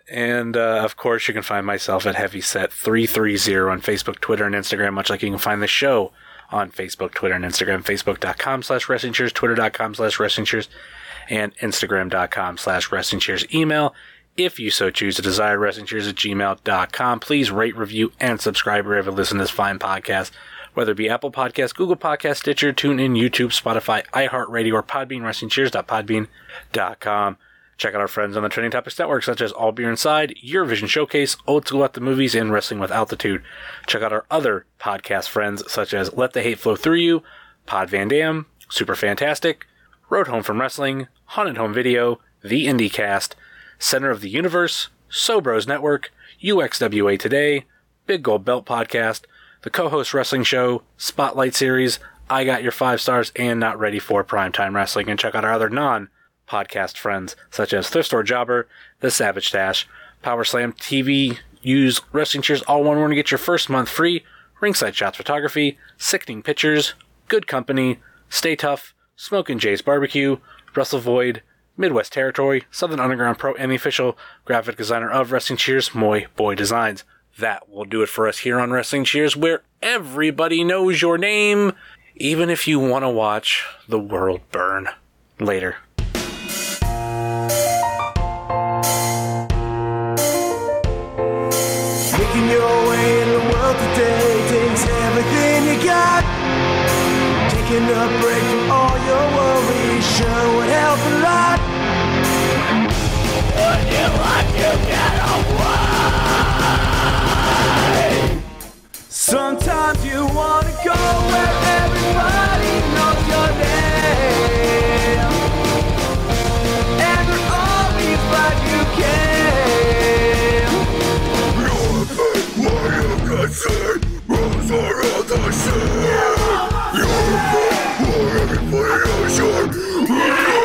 And uh, of course, you can find myself at Heavyset330 on Facebook, Twitter, and Instagram, much like you can find the show on Facebook, Twitter, and Instagram. Facebook.com slash Wrestling Cheers, Twitter.com slash Wrestling Cheers, and Instagram.com slash Wrestling Cheers. Email, if you so choose to desire, Wrestling Cheers at gmail.com. Please rate, review, and subscribe wherever you listen to this fine podcast, whether it be Apple Podcasts, Google Podcasts, Stitcher, TuneIn, YouTube, Spotify, iHeartRadio, or Podbean, WrestlingCheers.podbean.com. Check out our friends on the Trending Topics Network, such as All Beer Inside, Eurovision Showcase, Old School at the Movies, and Wrestling with Altitude. Check out our other podcast friends, such as Let the Hate Flow Through You, Pod Van Dam, Super Fantastic, Road Home from Wrestling, Haunted Home Video, The IndieCast, Center of the Universe, Sobros Network, UXWA Today, Big Gold Belt Podcast, The Co-Host Wrestling Show, Spotlight Series, I Got Your Five Stars, and Not Ready for Primetime Wrestling. And check out our other non podcast friends such as Thrift Store Jobber, The Savage Dash, Power Slam TV, use Wrestling Cheers all one word to get your first month free, Ringside Shots Photography, Sickening Pictures, Good Company, Stay Tough, Smokin' Jay's Barbecue, Russell Void, Midwest Territory, Southern Underground Pro, and the official graphic designer of Wrestling Cheers, Moy Boy Designs. That will do it for us here on Wrestling Cheers, where everybody knows your name, even if you want to watch the world burn. Later. Taking a break from all your worries sure would help a lot. Would you like to get away? Sometimes you wanna go where everybody knows your name. And they're always glad you came. Why am I saying? Rose are you're everybody else, you're...